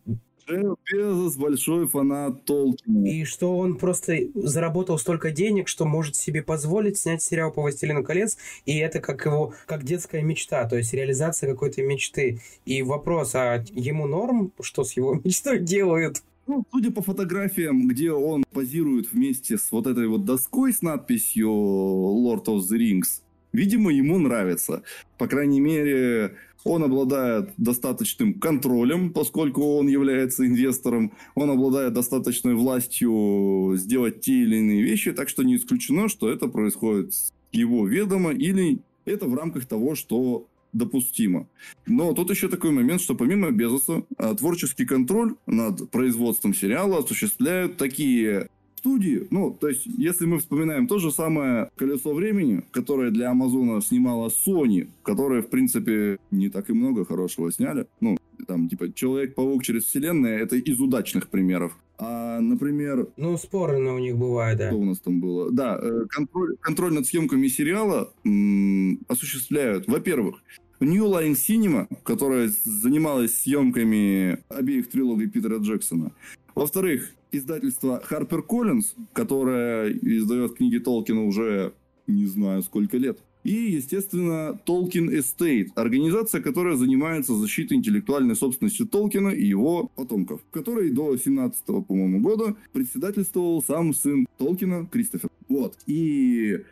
Джефф Безос большой фанат Толкина. И что он просто заработал столько денег, что может себе позволить снять сериал по «Властелину колец», и это как его, как детская мечта, то есть реализация какой-то мечты. И вопрос, а ему норм, что с его мечтой делают? Ну, судя по фотографиям, где он позирует вместе с вот этой вот доской с надписью Lord of the Rings, видимо, ему нравится. По крайней мере, он обладает достаточным контролем, поскольку он является инвестором. Он обладает достаточной властью сделать те или иные вещи, так что не исключено, что это происходит с его ведома или это в рамках того, что допустимо. Но тут еще такой момент, что помимо Безоса, а, творческий контроль над производством сериала осуществляют такие студии, ну, то есть, если мы вспоминаем то же самое «Колесо времени», которое для Амазона снимала Sony, которое, в принципе, не так и много хорошего сняли. Ну, там, типа, «Человек-паук через вселенную» — это из удачных примеров. А, например... Ну, спорно у них бывает, да. Что у нас там было? Да, э, контроль, контроль над съемками сериала м- осуществляют, во-первых, New Line Cinema, которая занималась съемками обеих трилогий Питера Джексона. Во-вторых, издательство HarperCollins, которое издает книги Толкина уже не знаю сколько лет. И, естественно, Tolkien Estate, организация, которая занимается защитой интеллектуальной собственности Толкина и его потомков, в которой до 17 по-моему, года председательствовал сам сын Толкина Кристофер. Вот. И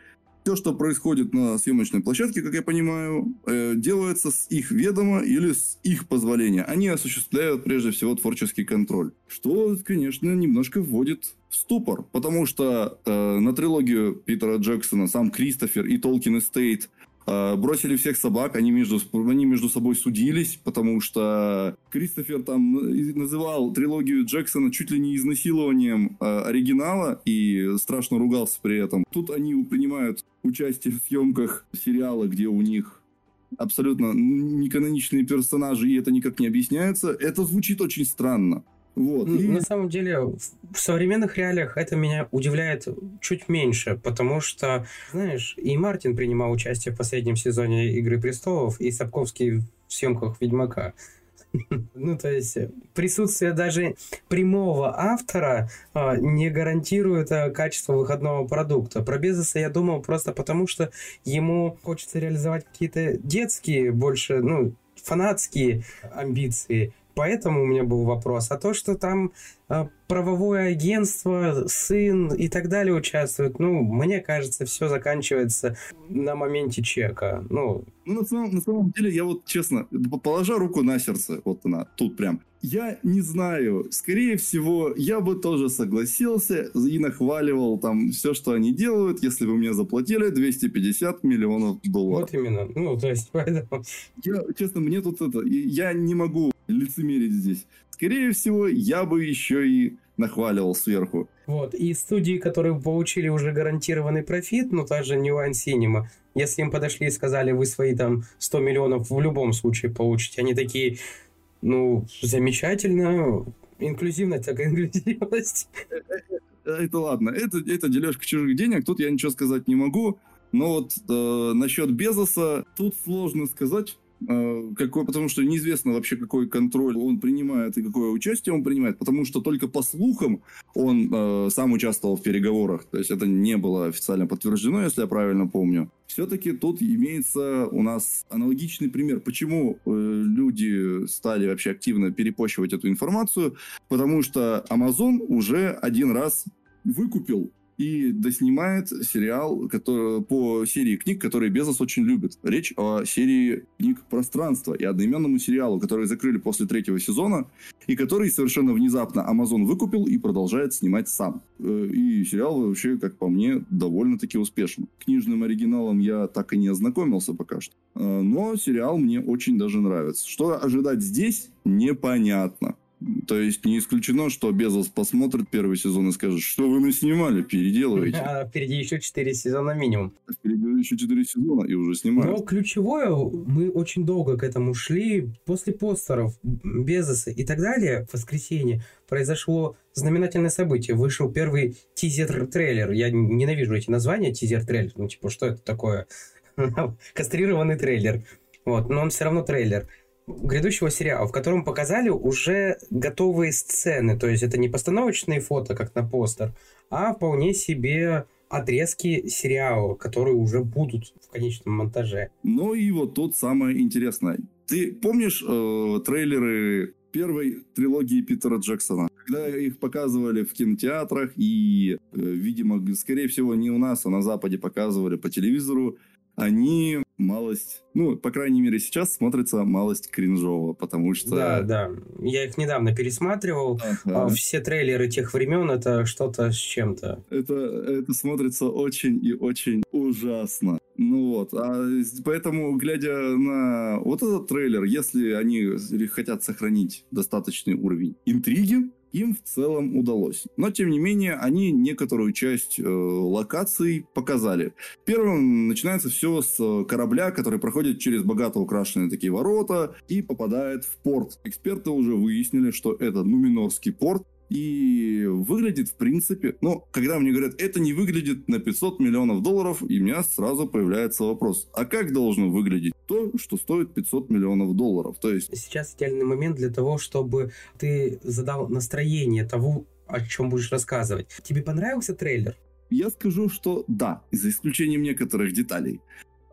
все, что происходит на съемочной площадке, как я понимаю, э, делается с их ведома или с их позволения. Они осуществляют прежде всего творческий контроль. Что, конечно, немножко вводит в ступор, потому что э, на трилогию Питера Джексона сам Кристофер и Толкин Эстейт бросили всех собак, они между, они между собой судились, потому что Кристофер там называл трилогию Джексона чуть ли не изнасилованием э, оригинала и страшно ругался при этом. Тут они принимают участие в съемках сериала, где у них абсолютно неканоничные персонажи, и это никак не объясняется. Это звучит очень странно. Вот. И... На самом деле, в современных реалиях это меня удивляет чуть меньше, потому что, знаешь, и Мартин принимал участие в последнем сезоне «Игры престолов», и Сапковский в съемках «Ведьмака». Ну, то есть присутствие даже прямого автора а, не гарантирует а, качество выходного продукта. Про Безоса я думал просто потому, что ему хочется реализовать какие-то детские, больше, ну, фанатские амбиции, поэтому у меня был вопрос. А то, что там э, правовое агентство, сын и так далее участвуют, ну, мне кажется, все заканчивается на моменте чека. Ну, ну на, самом, на самом деле, я вот честно, положа руку на сердце, вот она, тут прям, я не знаю, скорее всего, я бы тоже согласился и нахваливал там все, что они делают, если бы мне заплатили 250 миллионов долларов. Вот именно, ну, то есть, поэтому... Я, честно, мне тут это, я не могу лицемерить здесь. Скорее всего, я бы еще и нахваливал сверху. Вот, и студии, которые получили уже гарантированный профит, ну, та же New Line Cinema, если им подошли и сказали, вы свои там 100 миллионов в любом случае получите, они такие, ну, замечательно, инклюзивность, так инклюзивность. Это ладно, это, это дележка чужих денег, тут я ничего сказать не могу. Но вот э, насчет Безоса, тут сложно сказать, какой, потому что неизвестно вообще, какой контроль он принимает и какое участие он принимает, потому что только по слухам он э, сам участвовал в переговорах, то есть это не было официально подтверждено, если я правильно помню. Все-таки тут имеется у нас аналогичный пример, почему э, люди стали вообще активно перепощивать эту информацию, потому что Amazon уже один раз выкупил и доснимает сериал который, по серии книг, которые Безос очень любит. Речь о серии книг «Пространство» и одноименному сериалу, который закрыли после третьего сезона, и который совершенно внезапно Amazon выкупил и продолжает снимать сам. Э, и сериал вообще, как по мне, довольно-таки успешен. Книжным оригиналом я так и не ознакомился пока что. Э, но сериал мне очень даже нравится. Что ожидать здесь, непонятно. То есть не исключено, что Безос посмотрит первый сезон и скажет, что вы наснимали, переделываете. А впереди еще 4 сезона минимум. Впереди еще 4 сезона и уже снимают. Но ключевое, мы очень долго к этому шли. После постеров Безоса и так далее в воскресенье произошло знаменательное событие. Вышел первый тизер-трейлер. Я ненавижу эти названия, тизер-трейлер. Ну, типа, что это такое? Кастрированный трейлер. Вот, но он все равно трейлер грядущего сериала, в котором показали уже готовые сцены. То есть это не постановочные фото, как на постер, а вполне себе отрезки сериала, которые уже будут в конечном монтаже. Ну и вот тут самое интересное. Ты помнишь э, трейлеры первой трилогии Питера Джексона? Когда их показывали в кинотеатрах и, э, видимо, скорее всего, не у нас, а на Западе показывали по телевизору, они малость, ну, по крайней мере, сейчас смотрится малость кринжово, потому что... Да, да. Я их недавно пересматривал. Ага. А все трейлеры тех времен это что-то с чем-то. Это, это смотрится очень и очень ужасно. Ну вот, а поэтому, глядя на вот этот трейлер, если они хотят сохранить достаточный уровень интриги, им в целом удалось. Но, тем не менее, они некоторую часть э, локаций показали. Первым начинается все с корабля, который проходит через богато украшенные такие ворота и попадает в порт. Эксперты уже выяснили, что это Нуминорский порт, и выглядит, в принципе, ну, когда мне говорят, это не выглядит на 500 миллионов долларов, и у меня сразу появляется вопрос, а как должно выглядеть то, что стоит 500 миллионов долларов? То есть... Сейчас идеальный момент для того, чтобы ты задал настроение того, о чем будешь рассказывать. Тебе понравился трейлер? Я скажу, что да, за исключением некоторых деталей.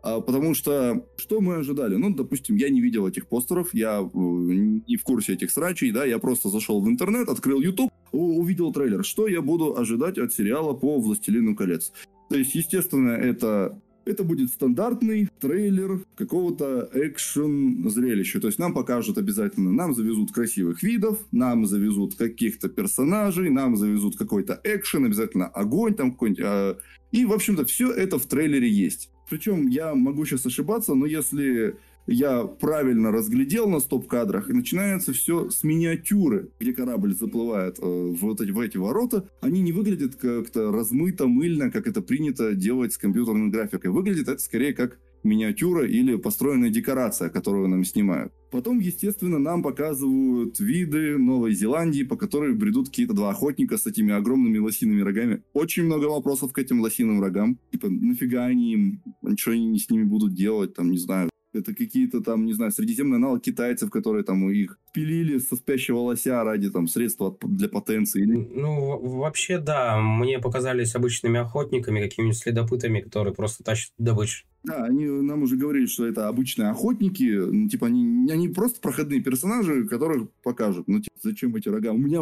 А, потому что что мы ожидали? Ну, допустим, я не видел этих постеров, я э, не в курсе этих срачей, да, я просто зашел в интернет, открыл YouTube, увидел трейлер. Что я буду ожидать от сериала по «Властелину колец»? То есть, естественно, это это будет стандартный трейлер какого-то экшен-зрелища. То есть нам покажут обязательно, нам завезут красивых видов, нам завезут каких-то персонажей, нам завезут какой-то экшен, обязательно огонь там какой-нибудь. А... И, в общем-то, все это в трейлере есть. Причем я могу сейчас ошибаться, но если я правильно разглядел на стоп-кадрах, и начинается все с миниатюры, где корабль заплывает э, вот эти, в эти ворота. Они не выглядят как-то размыто, мыльно, как это принято делать с компьютерной графикой. Выглядит это скорее как миниатюра или построенная декорация, которую нам снимают. Потом, естественно, нам показывают виды Новой Зеландии, по которой бредут какие-то два охотника с этими огромными лосиными рогами. Очень много вопросов к этим лосиным рогам. Типа, нафига они им, что они с ними будут делать, там, не знаю. Это какие-то там, не знаю, средиземный аналог китайцев, которые там их пилили со спящего лося ради там средства для потенции. Или... Ну, вообще, да. Мне показались обычными охотниками, какими-нибудь следопытами, которые просто тащат добычу. Да, они нам уже говорили, что это обычные охотники, ну, типа они, они просто проходные персонажи, которых покажут. Ну, типа, зачем эти рога? У меня,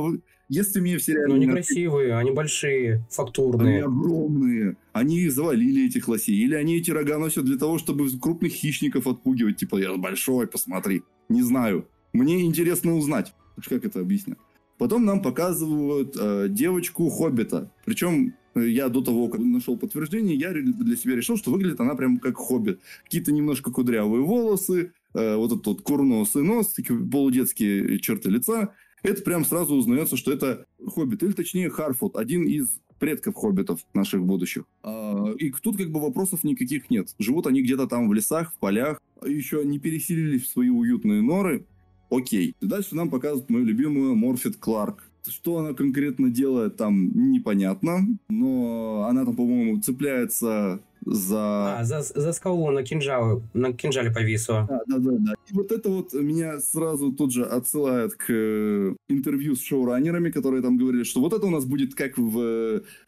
если мне все реально... Ну, они красивые, они большие, фактурные. Они огромные. Они завалили этих лосей. Или они эти рога носят для того, чтобы крупных хищников отпугивать. Типа, я большой, посмотри. Не знаю. Мне интересно узнать, как это объяснять. Потом нам показывают э, девочку Хоббита. Причем я до того, как нашел подтверждение, я для себя решил, что выглядит она прям как хоббит. Какие-то немножко кудрявые волосы, э, вот этот вот курносый нос, такие полудетские черты лица, это прям сразу узнается, что это Хоббит, или точнее Харфуд, один из предков хоббитов наших будущих. А, и тут как бы вопросов никаких нет. Живут они где-то там в лесах, в полях, еще не переселились в свои уютные норы. Окей. Дальше нам показывают мою любимую Морфит Кларк. Что она конкретно делает, там непонятно, но она там, по-моему, цепляется за... А, за, за скалу на кинжале, на кинжале повисла. Да, да, да, да. И вот это вот меня сразу тут же отсылает к э, интервью с шоураннерами, которые там говорили, что вот это у нас будет как в,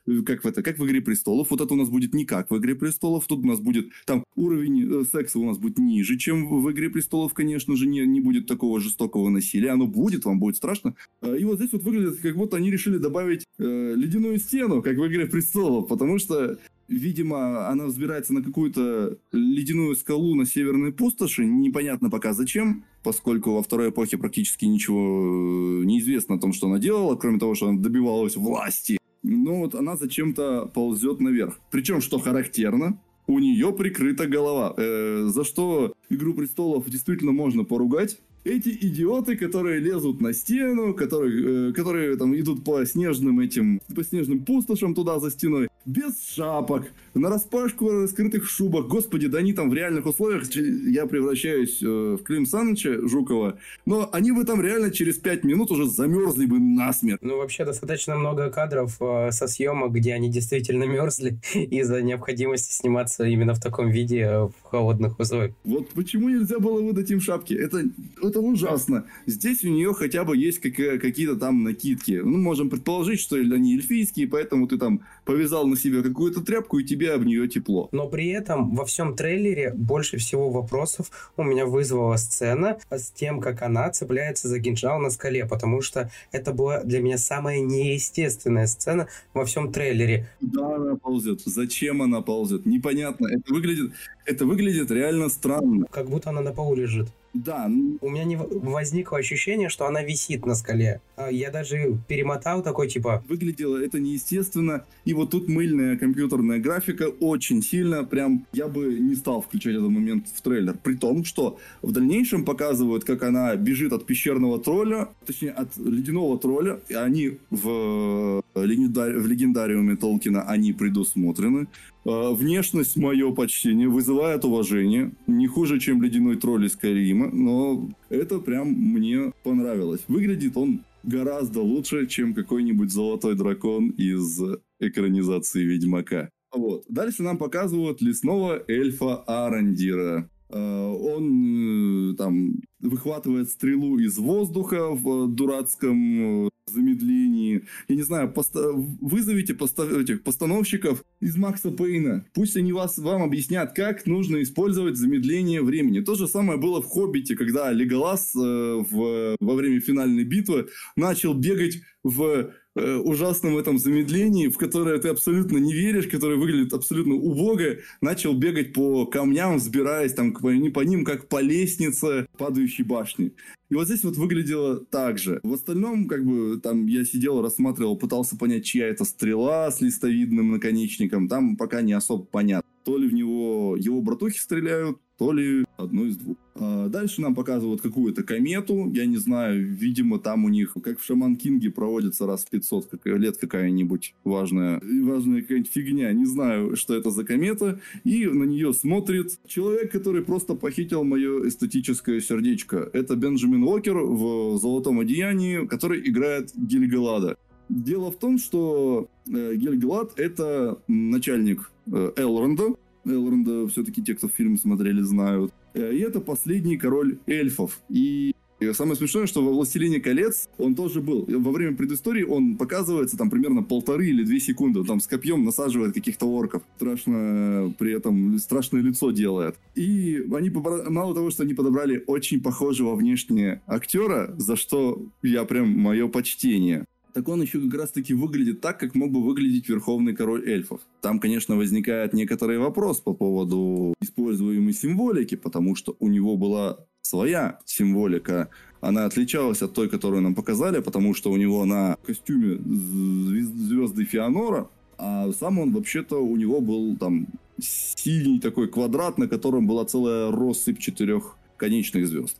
э, как в, это, как в «Игре престолов», вот это у нас будет не как в «Игре престолов», тут у нас будет, там уровень э, секса у нас будет ниже, чем в «Игре престолов», конечно же, не, не будет такого жестокого насилия, оно будет, вам будет страшно. И вот здесь вот выглядит, как будто они решили добавить э, ледяную стену, как в «Игре престолов», потому что Видимо, она взбирается на какую-то ледяную скалу на северной пустоши. Непонятно пока зачем, поскольку во второй эпохе практически ничего э, не известно о том, что она делала, кроме того, что она добивалась власти. Но вот она зачем-то ползет наверх. Причем, что характерно, у нее прикрыта голова. Э, за что Игру престолов действительно можно поругать эти идиоты, которые лезут на стену, которые, э, которые там идут по снежным этим, по снежным пустошам туда за стеной, без шапок, на распашку раскрытых шубах. Господи, да они там в реальных условиях, я превращаюсь э, в Клим Саныча Жукова, но они бы там реально через пять минут уже замерзли бы насмерть. Ну, вообще, достаточно много кадров э, со съемок, где они действительно мерзли из-за необходимости сниматься именно в таком виде э, в холодных условиях. Вот почему нельзя было выдать им шапки? Это, это ужасно. Здесь у нее хотя бы есть какие-то там накидки. Ну, можем предположить, что они эльфийские, поэтому ты там повязал на себе какую-то тряпку, и тебе об нее тепло. Но при этом во всем трейлере больше всего вопросов у меня вызвала сцена с тем, как она цепляется за кинжал на скале, потому что это была для меня самая неестественная сцена во всем трейлере. Куда она ползет? Зачем она ползет? Непонятно. Это выглядит, это выглядит реально странно. Как будто она на полу лежит. Да. У меня не возникло ощущение, что она висит на скале. А я даже перемотал такой, типа... Выглядело это неестественно. И вот тут мыльная компьютерная графика очень сильно, прям я бы не стал включать этот момент в трейлер. При том, что в дальнейшем показывают, как она бежит от пещерного тролля, точнее, от ледяного тролля. И они в, в легендариуме Толкина, они предусмотрены. А, внешность мое почтение вызывает уважение. Не хуже, чем ледяной тролль из Карима, но это прям мне понравилось. Выглядит он гораздо лучше, чем какой-нибудь золотой дракон из экранизации Ведьмака. Вот. Дальше нам показывают лесного эльфа Арандира. А, он э, там выхватывает стрелу из воздуха в дурацком э, замедлении. Я не знаю, поста- вызовите поста- этих постановщиков из Макса Пейна. Пусть они вас, вам объяснят, как нужно использовать замедление времени. То же самое было в «Хоббите», когда Леголас э, в, во время финальной битвы начал бегать в ужасном этом замедлении, в которое ты абсолютно не веришь, которое выглядит абсолютно убого, начал бегать по камням, взбираясь там по, по ним, как по лестнице падающей башни. И вот здесь вот выглядело так же. В остальном, как бы, там я сидел, рассматривал, пытался понять, чья это стрела с листовидным наконечником. Там пока не особо понятно. То ли в него его братухи стреляют, то ли одно из двух. А дальше нам показывают какую-то комету, я не знаю, видимо, там у них, как в Шаман Кинге, проводится раз в 500 лет какая-нибудь важная, важная какая-нибудь фигня, не знаю, что это за комета, и на нее смотрит человек, который просто похитил мое эстетическое сердечко. Это Бенджамин Уокер в «Золотом одеянии», который играет Гильгалада. Дело в том, что э, Гильгалад — это начальник э, Элронда, Элронда все-таки те, кто фильм смотрели, знают. Э, и это последний король эльфов. И Самое смешное, что во «Властелине колец» он тоже был. Во время предыстории он показывается там примерно полторы или две секунды. там с копьем насаживает каких-то орков. Страшно при этом страшное лицо делает. И они, мало того, что они подобрали очень похожего внешне актера, за что я прям мое почтение так он еще как раз-таки выглядит так, как мог бы выглядеть Верховный Король Эльфов. Там, конечно, возникает некоторый вопрос по поводу используемой символики, потому что у него была своя символика. Она отличалась от той, которую нам показали, потому что у него на костюме звезды Фианора, а сам он вообще-то у него был там синий такой квадрат, на котором была целая россыпь четырех конечных звезд.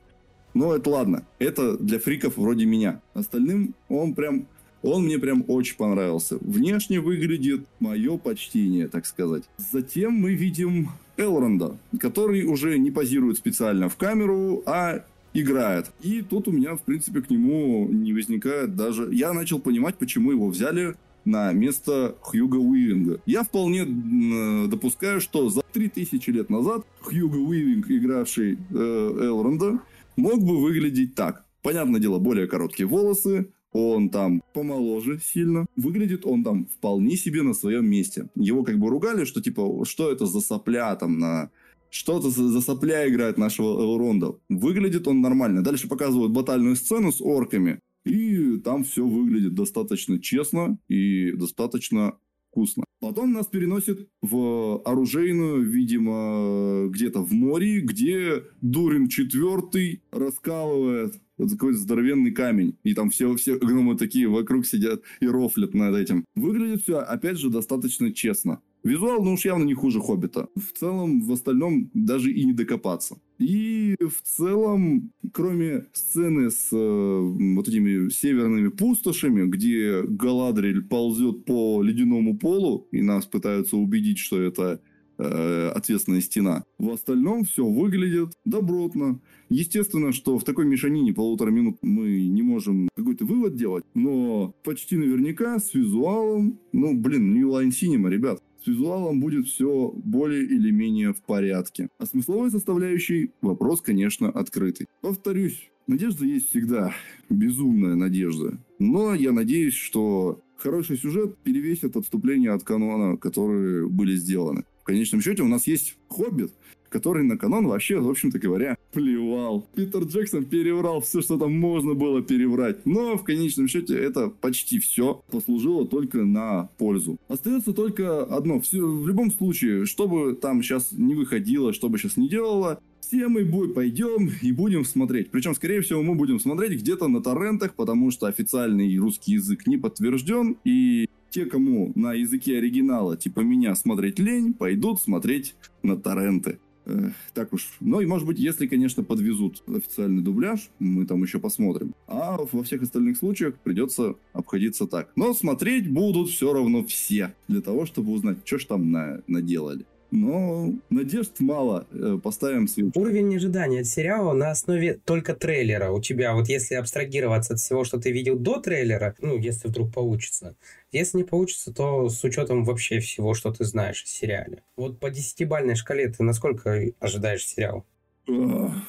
Но это ладно. Это для фриков вроде меня. Остальным он прям... Он мне прям очень понравился. Внешне выглядит мое почтение, так сказать. Затем мы видим Элронда, который уже не позирует специально в камеру, а играет. И тут у меня, в принципе, к нему не возникает даже... Я начал понимать, почему его взяли на место Хьюга Уивинга. Я вполне допускаю, что за 3000 лет назад Хьюга Уивинг, игравший э, Элронда, мог бы выглядеть так. Понятное дело, более короткие волосы, он там помоложе сильно. Выглядит он там вполне себе на своем месте. Его как бы ругали, что типа, что это за сопля там на... Что-то за сопля играет нашего Элронда. Выглядит он нормально. Дальше показывают батальную сцену с орками. И там все выглядит достаточно честно и достаточно вкусно. Потом нас переносит в оружейную, видимо, где-то в море, где Дурин четвертый раскалывает вот такой здоровенный камень. И там все, все гномы такие вокруг сидят и рофлят над этим. Выглядит все, опять же, достаточно честно. Визуал, ну уж явно не хуже Хоббита. В целом, в остальном даже и не докопаться. И в целом, кроме сцены с э, вот этими северными пустошами, где Галадриль ползет по ледяному полу, и нас пытаются убедить, что это э, ответственная стена. В остальном все выглядит добротно. Естественно, что в такой мешанине полутора минут мы не можем какой-то вывод делать, но почти наверняка с визуалом, ну, блин, New Line Cinema, ребят, с визуалом будет все более или менее в порядке. А смысловой составляющей вопрос, конечно, открытый. Повторюсь, надежда есть всегда. Безумная надежда. Но я надеюсь, что хороший сюжет перевесит отступления от канона, которые были сделаны. Конечном счете у нас есть «Хоббит», который на канон вообще, в общем-то говоря, плевал. Питер Джексон переврал все, что там можно было переврать. Но в конечном счете это почти все послужило только на пользу. Остается только одно. Все, в любом случае, что бы там сейчас не выходило, что бы сейчас не делало, все мы пойдем и будем смотреть. Причем, скорее всего, мы будем смотреть где-то на торрентах, потому что официальный русский язык не подтвержден. И те, кому на языке оригинала, типа меня, смотреть лень, пойдут смотреть на торренты так уж. Ну и, может быть, если, конечно, подвезут официальный дубляж, мы там еще посмотрим. А во всех остальных случаях придется обходиться так. Но смотреть будут все равно все. Для того, чтобы узнать, что ж там на, наделали. Но надежд мало. Э, поставим свечу. Уровень ожидания от сериала на основе только трейлера. У тебя, вот если абстрагироваться от всего, что ты видел до трейлера, ну, если вдруг получится. Если не получится, то с учетом вообще всего, что ты знаешь о сериале. Вот по десятибальной шкале ты насколько ожидаешь сериал?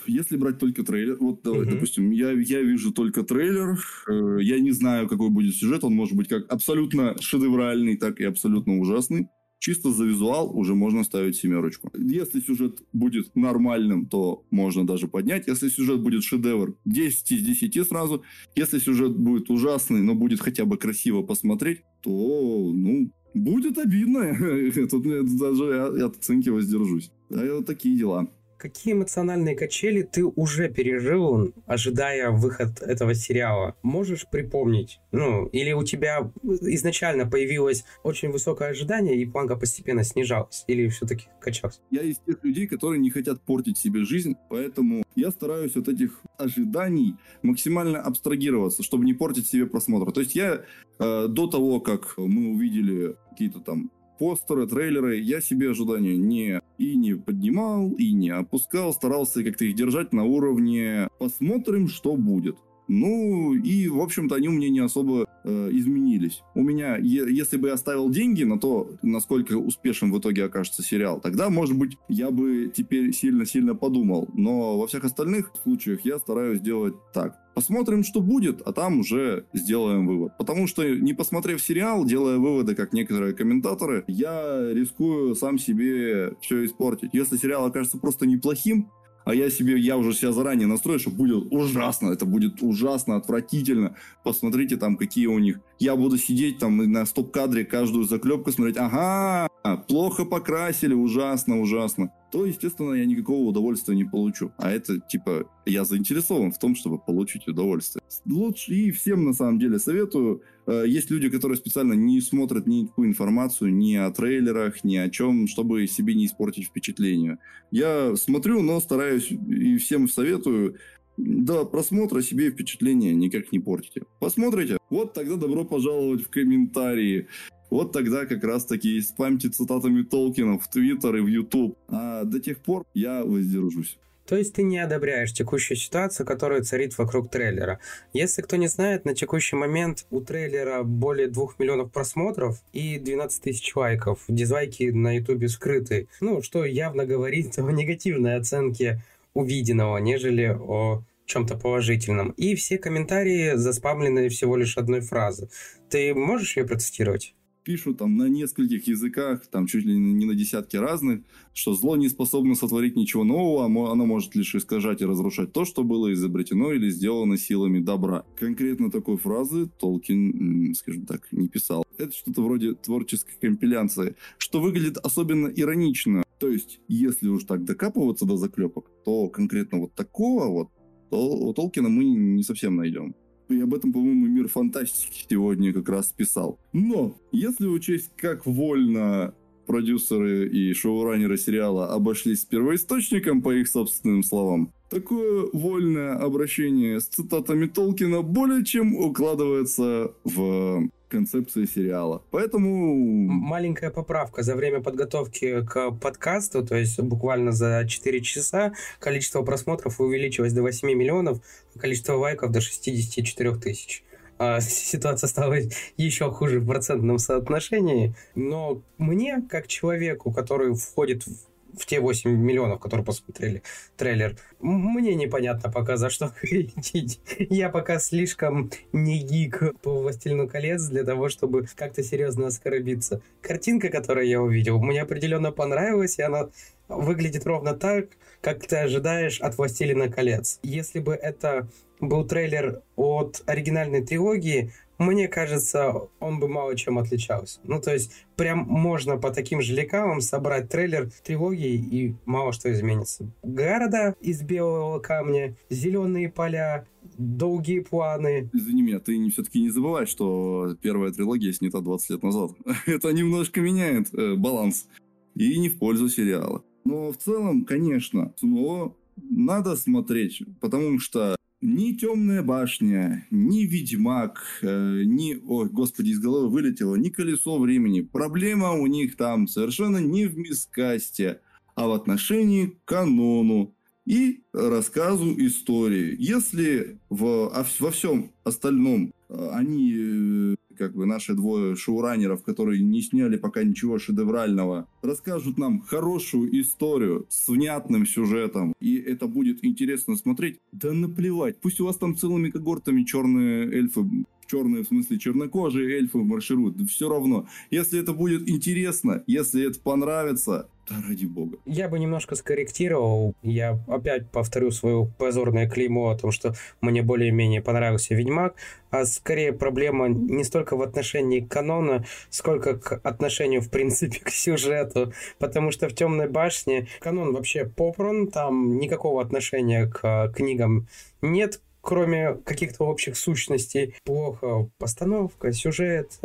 Если брать только трейлер, вот давай, uh-huh. допустим, я, я вижу только трейлер, э, я не знаю, какой будет сюжет, он может быть как абсолютно шедевральный, так и абсолютно ужасный. Чисто за визуал уже можно ставить семерочку. Если сюжет будет нормальным, то можно даже поднять. Если сюжет будет шедевр, 10 из 10 сразу. Если сюжет будет ужасный, но будет хотя бы красиво посмотреть, то, ну, будет обидно. Тут даже от оценки воздержусь. Да, вот такие дела. Какие эмоциональные качели ты уже пережил, ожидая выход этого сериала? Можешь припомнить? Ну, или у тебя изначально появилось очень высокое ожидание, и планка постепенно снижалась? Или все-таки качался? Я из тех людей, которые не хотят портить себе жизнь, поэтому я стараюсь от этих ожиданий максимально абстрагироваться, чтобы не портить себе просмотр. То есть я э, до того, как мы увидели какие-то там постеры, трейлеры, я себе ожидания не и не поднимал, и не опускал, старался как-то их держать на уровне «посмотрим, что будет». Ну, и, в общем-то, они у меня не особо э, изменились. У меня, е- если бы я ставил деньги на то, насколько успешен в итоге окажется сериал, тогда, может быть, я бы теперь сильно-сильно подумал. Но во всех остальных случаях я стараюсь делать так. Посмотрим, что будет, а там уже сделаем вывод. Потому что, не посмотрев сериал, делая выводы, как некоторые комментаторы, я рискую сам себе все испортить. Если сериал окажется просто неплохим, а я себе, я уже себя заранее настрою, что будет ужасно, это будет ужасно, отвратительно. Посмотрите там, какие у них. Я буду сидеть там на стоп-кадре каждую заклепку смотреть, ага, плохо покрасили, ужасно, ужасно, то, естественно, я никакого удовольствия не получу. А это, типа, я заинтересован в том, чтобы получить удовольствие. Лучше и всем, на самом деле, советую. Э, есть люди, которые специально не смотрят никакую информацию ни о трейлерах, ни о чем, чтобы себе не испортить впечатление. Я смотрю, но стараюсь и всем советую до просмотра себе впечатление никак не портите. Посмотрите, вот тогда добро пожаловать в комментарии. Вот тогда как раз-таки спамьте цитатами Толкина в Твиттер и в Ютуб. А до тех пор я воздержусь. То есть ты не одобряешь текущую ситуацию, которая царит вокруг трейлера. Если кто не знает, на текущий момент у трейлера более 2 миллионов просмотров и 12 тысяч лайков. Дизлайки на ютубе скрыты. Ну, что явно говорит о негативной оценке увиденного, нежели о чем-то положительном. И все комментарии заспамлены всего лишь одной фразы. Ты можешь ее процитировать? Пишут там на нескольких языках, там чуть ли не на десятки разных, что зло не способно сотворить ничего нового, а оно может лишь искажать и разрушать то, что было изобретено или сделано силами добра. Конкретно такой фразы Толкин, скажем так, не писал. Это что-то вроде творческой компиляции, что выглядит особенно иронично. То есть, если уж так докапываться до заклепок, то конкретно вот такого вот то у Толкина мы не совсем найдем. И об этом, по-моему, мир фантастики сегодня как раз писал. Но, если учесть, как вольно продюсеры и шоураннеры сериала обошлись с первоисточником, по их собственным словам, такое вольное обращение с цитатами Толкина более чем укладывается в концепции сериала. Поэтому... Маленькая поправка. За время подготовки к подкасту, то есть буквально за 4 часа, количество просмотров увеличилось до 8 миллионов, а количество лайков до 64 тысяч а ситуация стала еще хуже в процентном соотношении. Но мне, как человеку, который входит в в те 8 миллионов, которые посмотрели трейлер. Мне непонятно пока за что хейтить. Я пока слишком не гик по «Властелину колец» для того, чтобы как-то серьезно оскорбиться. Картинка, которую я увидел, мне определенно понравилась, и она выглядит ровно так, как ты ожидаешь от «Властелина колец». Если бы это был трейлер от оригинальной трилогии, мне кажется, он бы мало чем отличался. Ну, то есть, прям можно по таким же лекалам собрать трейлер трилогии, и мало что изменится. Города из белого камня, зеленые поля, долгие планы. Извини меня, ты не, все-таки не забывай, что первая трилогия снята 20 лет назад. Это немножко меняет э, баланс. И не в пользу сериала. Но в целом, конечно, снова надо смотреть, потому что ни Темная башня, ни Ведьмак, э, ни, ой, господи, из головы вылетело, ни Колесо времени. Проблема у них там совершенно не в мискасте, а в отношении к канону и рассказу истории. Если в, во всем остальном э, они э, как бы наши двое шоураннеров, которые не сняли пока ничего шедеврального, расскажут нам хорошую историю с внятным сюжетом, и это будет интересно смотреть, да наплевать. Пусть у вас там целыми когортами черные эльфы черные, в смысле чернокожие эльфы маршируют, все равно. Если это будет интересно, если это понравится, да ради бога. Я бы немножко скорректировал. Я опять повторю свое позорное клеймо о том, что мне более-менее понравился Ведьмак. А скорее проблема не столько в отношении канона, сколько к отношению, в принципе, к сюжету. Потому что в «Темной башне» канон вообще попран, там никакого отношения к книгам нет, кроме каких-то общих сущностей, плохо постановка, сюжет,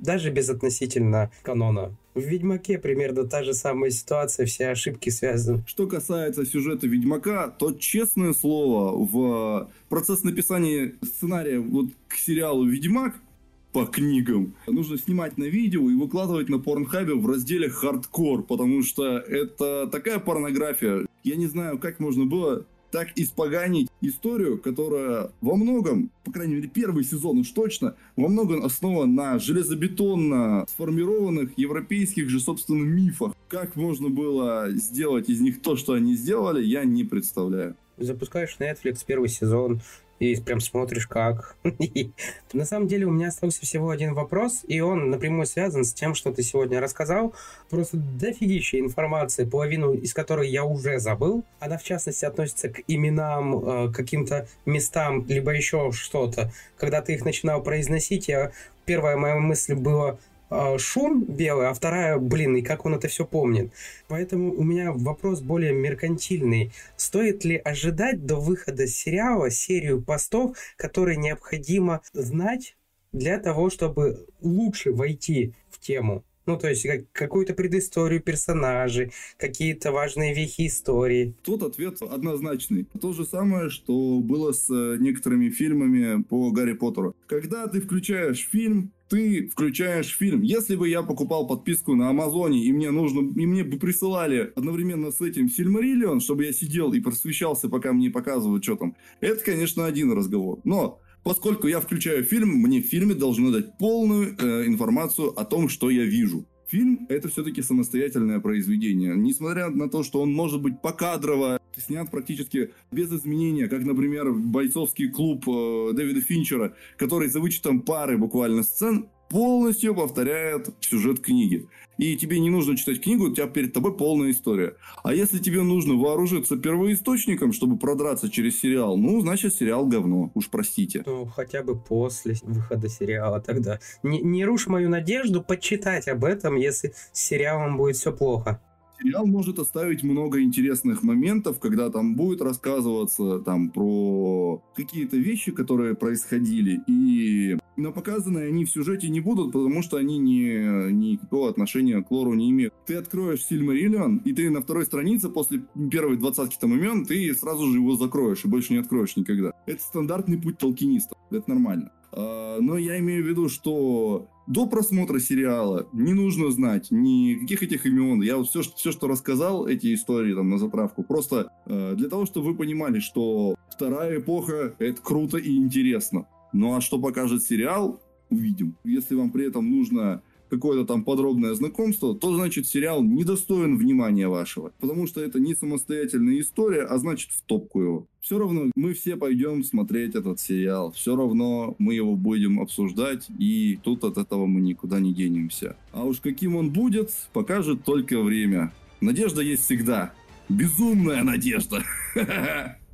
даже безотносительно канона. В Ведьмаке примерно та же самая ситуация, все ошибки связаны. Что касается сюжета Ведьмака, то, честное слово, в процесс написания сценария вот к сериалу Ведьмак по книгам. Нужно снимать на видео и выкладывать на порнхабе в разделе хардкор, потому что это такая порнография. Я не знаю, как можно было так испоганить историю, которая во многом, по крайней мере, первый сезон уж точно, во многом основан на железобетонно сформированных европейских же, собственно, мифах. Как можно было сделать из них то, что они сделали, я не представляю. Запускаешь Netflix первый сезон, и прям смотришь как. На самом деле у меня остался всего один вопрос, и он напрямую связан с тем, что ты сегодня рассказал. Просто дофигища информации, половину из которой я уже забыл. Она, в частности, относится к именам, э, каким-то местам, либо еще что-то. Когда ты их начинал произносить, я... первая моя мысль была, шум белый, а вторая, блин, и как он это все помнит. Поэтому у меня вопрос более меркантильный. Стоит ли ожидать до выхода сериала серию постов, которые необходимо знать для того, чтобы лучше войти в тему? Ну, то есть как, какую-то предысторию персонажей, какие-то важные вехи истории. Тут ответ однозначный. То же самое, что было с э, некоторыми фильмами по Гарри Поттеру. Когда ты включаешь фильм, ты включаешь фильм. Если бы я покупал подписку на Амазоне, и мне нужно, и мне бы присылали одновременно с этим Сильмариллион, чтобы я сидел и просвещался, пока мне показывают, что там, это, конечно, один разговор. Но Поскольку я включаю фильм, мне в фильме должны дать полную э, информацию о том, что я вижу. Фильм — это все-таки самостоятельное произведение. Несмотря на то, что он может быть покадрово снят практически без изменения, как, например, бойцовский клуб э, Дэвида Финчера, который за вычетом пары буквально сцен полностью повторяет сюжет книги. И тебе не нужно читать книгу, у тебя перед тобой полная история. А если тебе нужно вооружиться первоисточником, чтобы продраться через сериал, ну, значит, сериал говно, уж простите. Ну, хотя бы после выхода сериала тогда. Не, не рушь мою надежду почитать об этом, если с сериалом будет все плохо сериал может оставить много интересных моментов, когда там будет рассказываться там про какие-то вещи, которые происходили, и но показаны они в сюжете не будут, потому что они не, никакого отношения к лору не имеют. Ты откроешь Сильмариллион, и ты на второй странице после первой двадцатки там имен, ты сразу же его закроешь и больше не откроешь никогда. Это стандартный путь толкиниста. Это нормально. А, но я имею в виду, что до просмотра сериала не нужно знать никаких этих имен. Я вот все, все что рассказал, эти истории там на заправку, просто э, для того, чтобы вы понимали, что вторая эпоха — это круто и интересно. Ну а что покажет сериал, увидим. Если вам при этом нужно какое-то там подробное знакомство, то значит сериал недостоин внимания вашего. Потому что это не самостоятельная история, а значит в топку его. Все равно мы все пойдем смотреть этот сериал. Все равно мы его будем обсуждать, и тут от этого мы никуда не денемся. А уж каким он будет, покажет только время. Надежда есть всегда. Безумная надежда.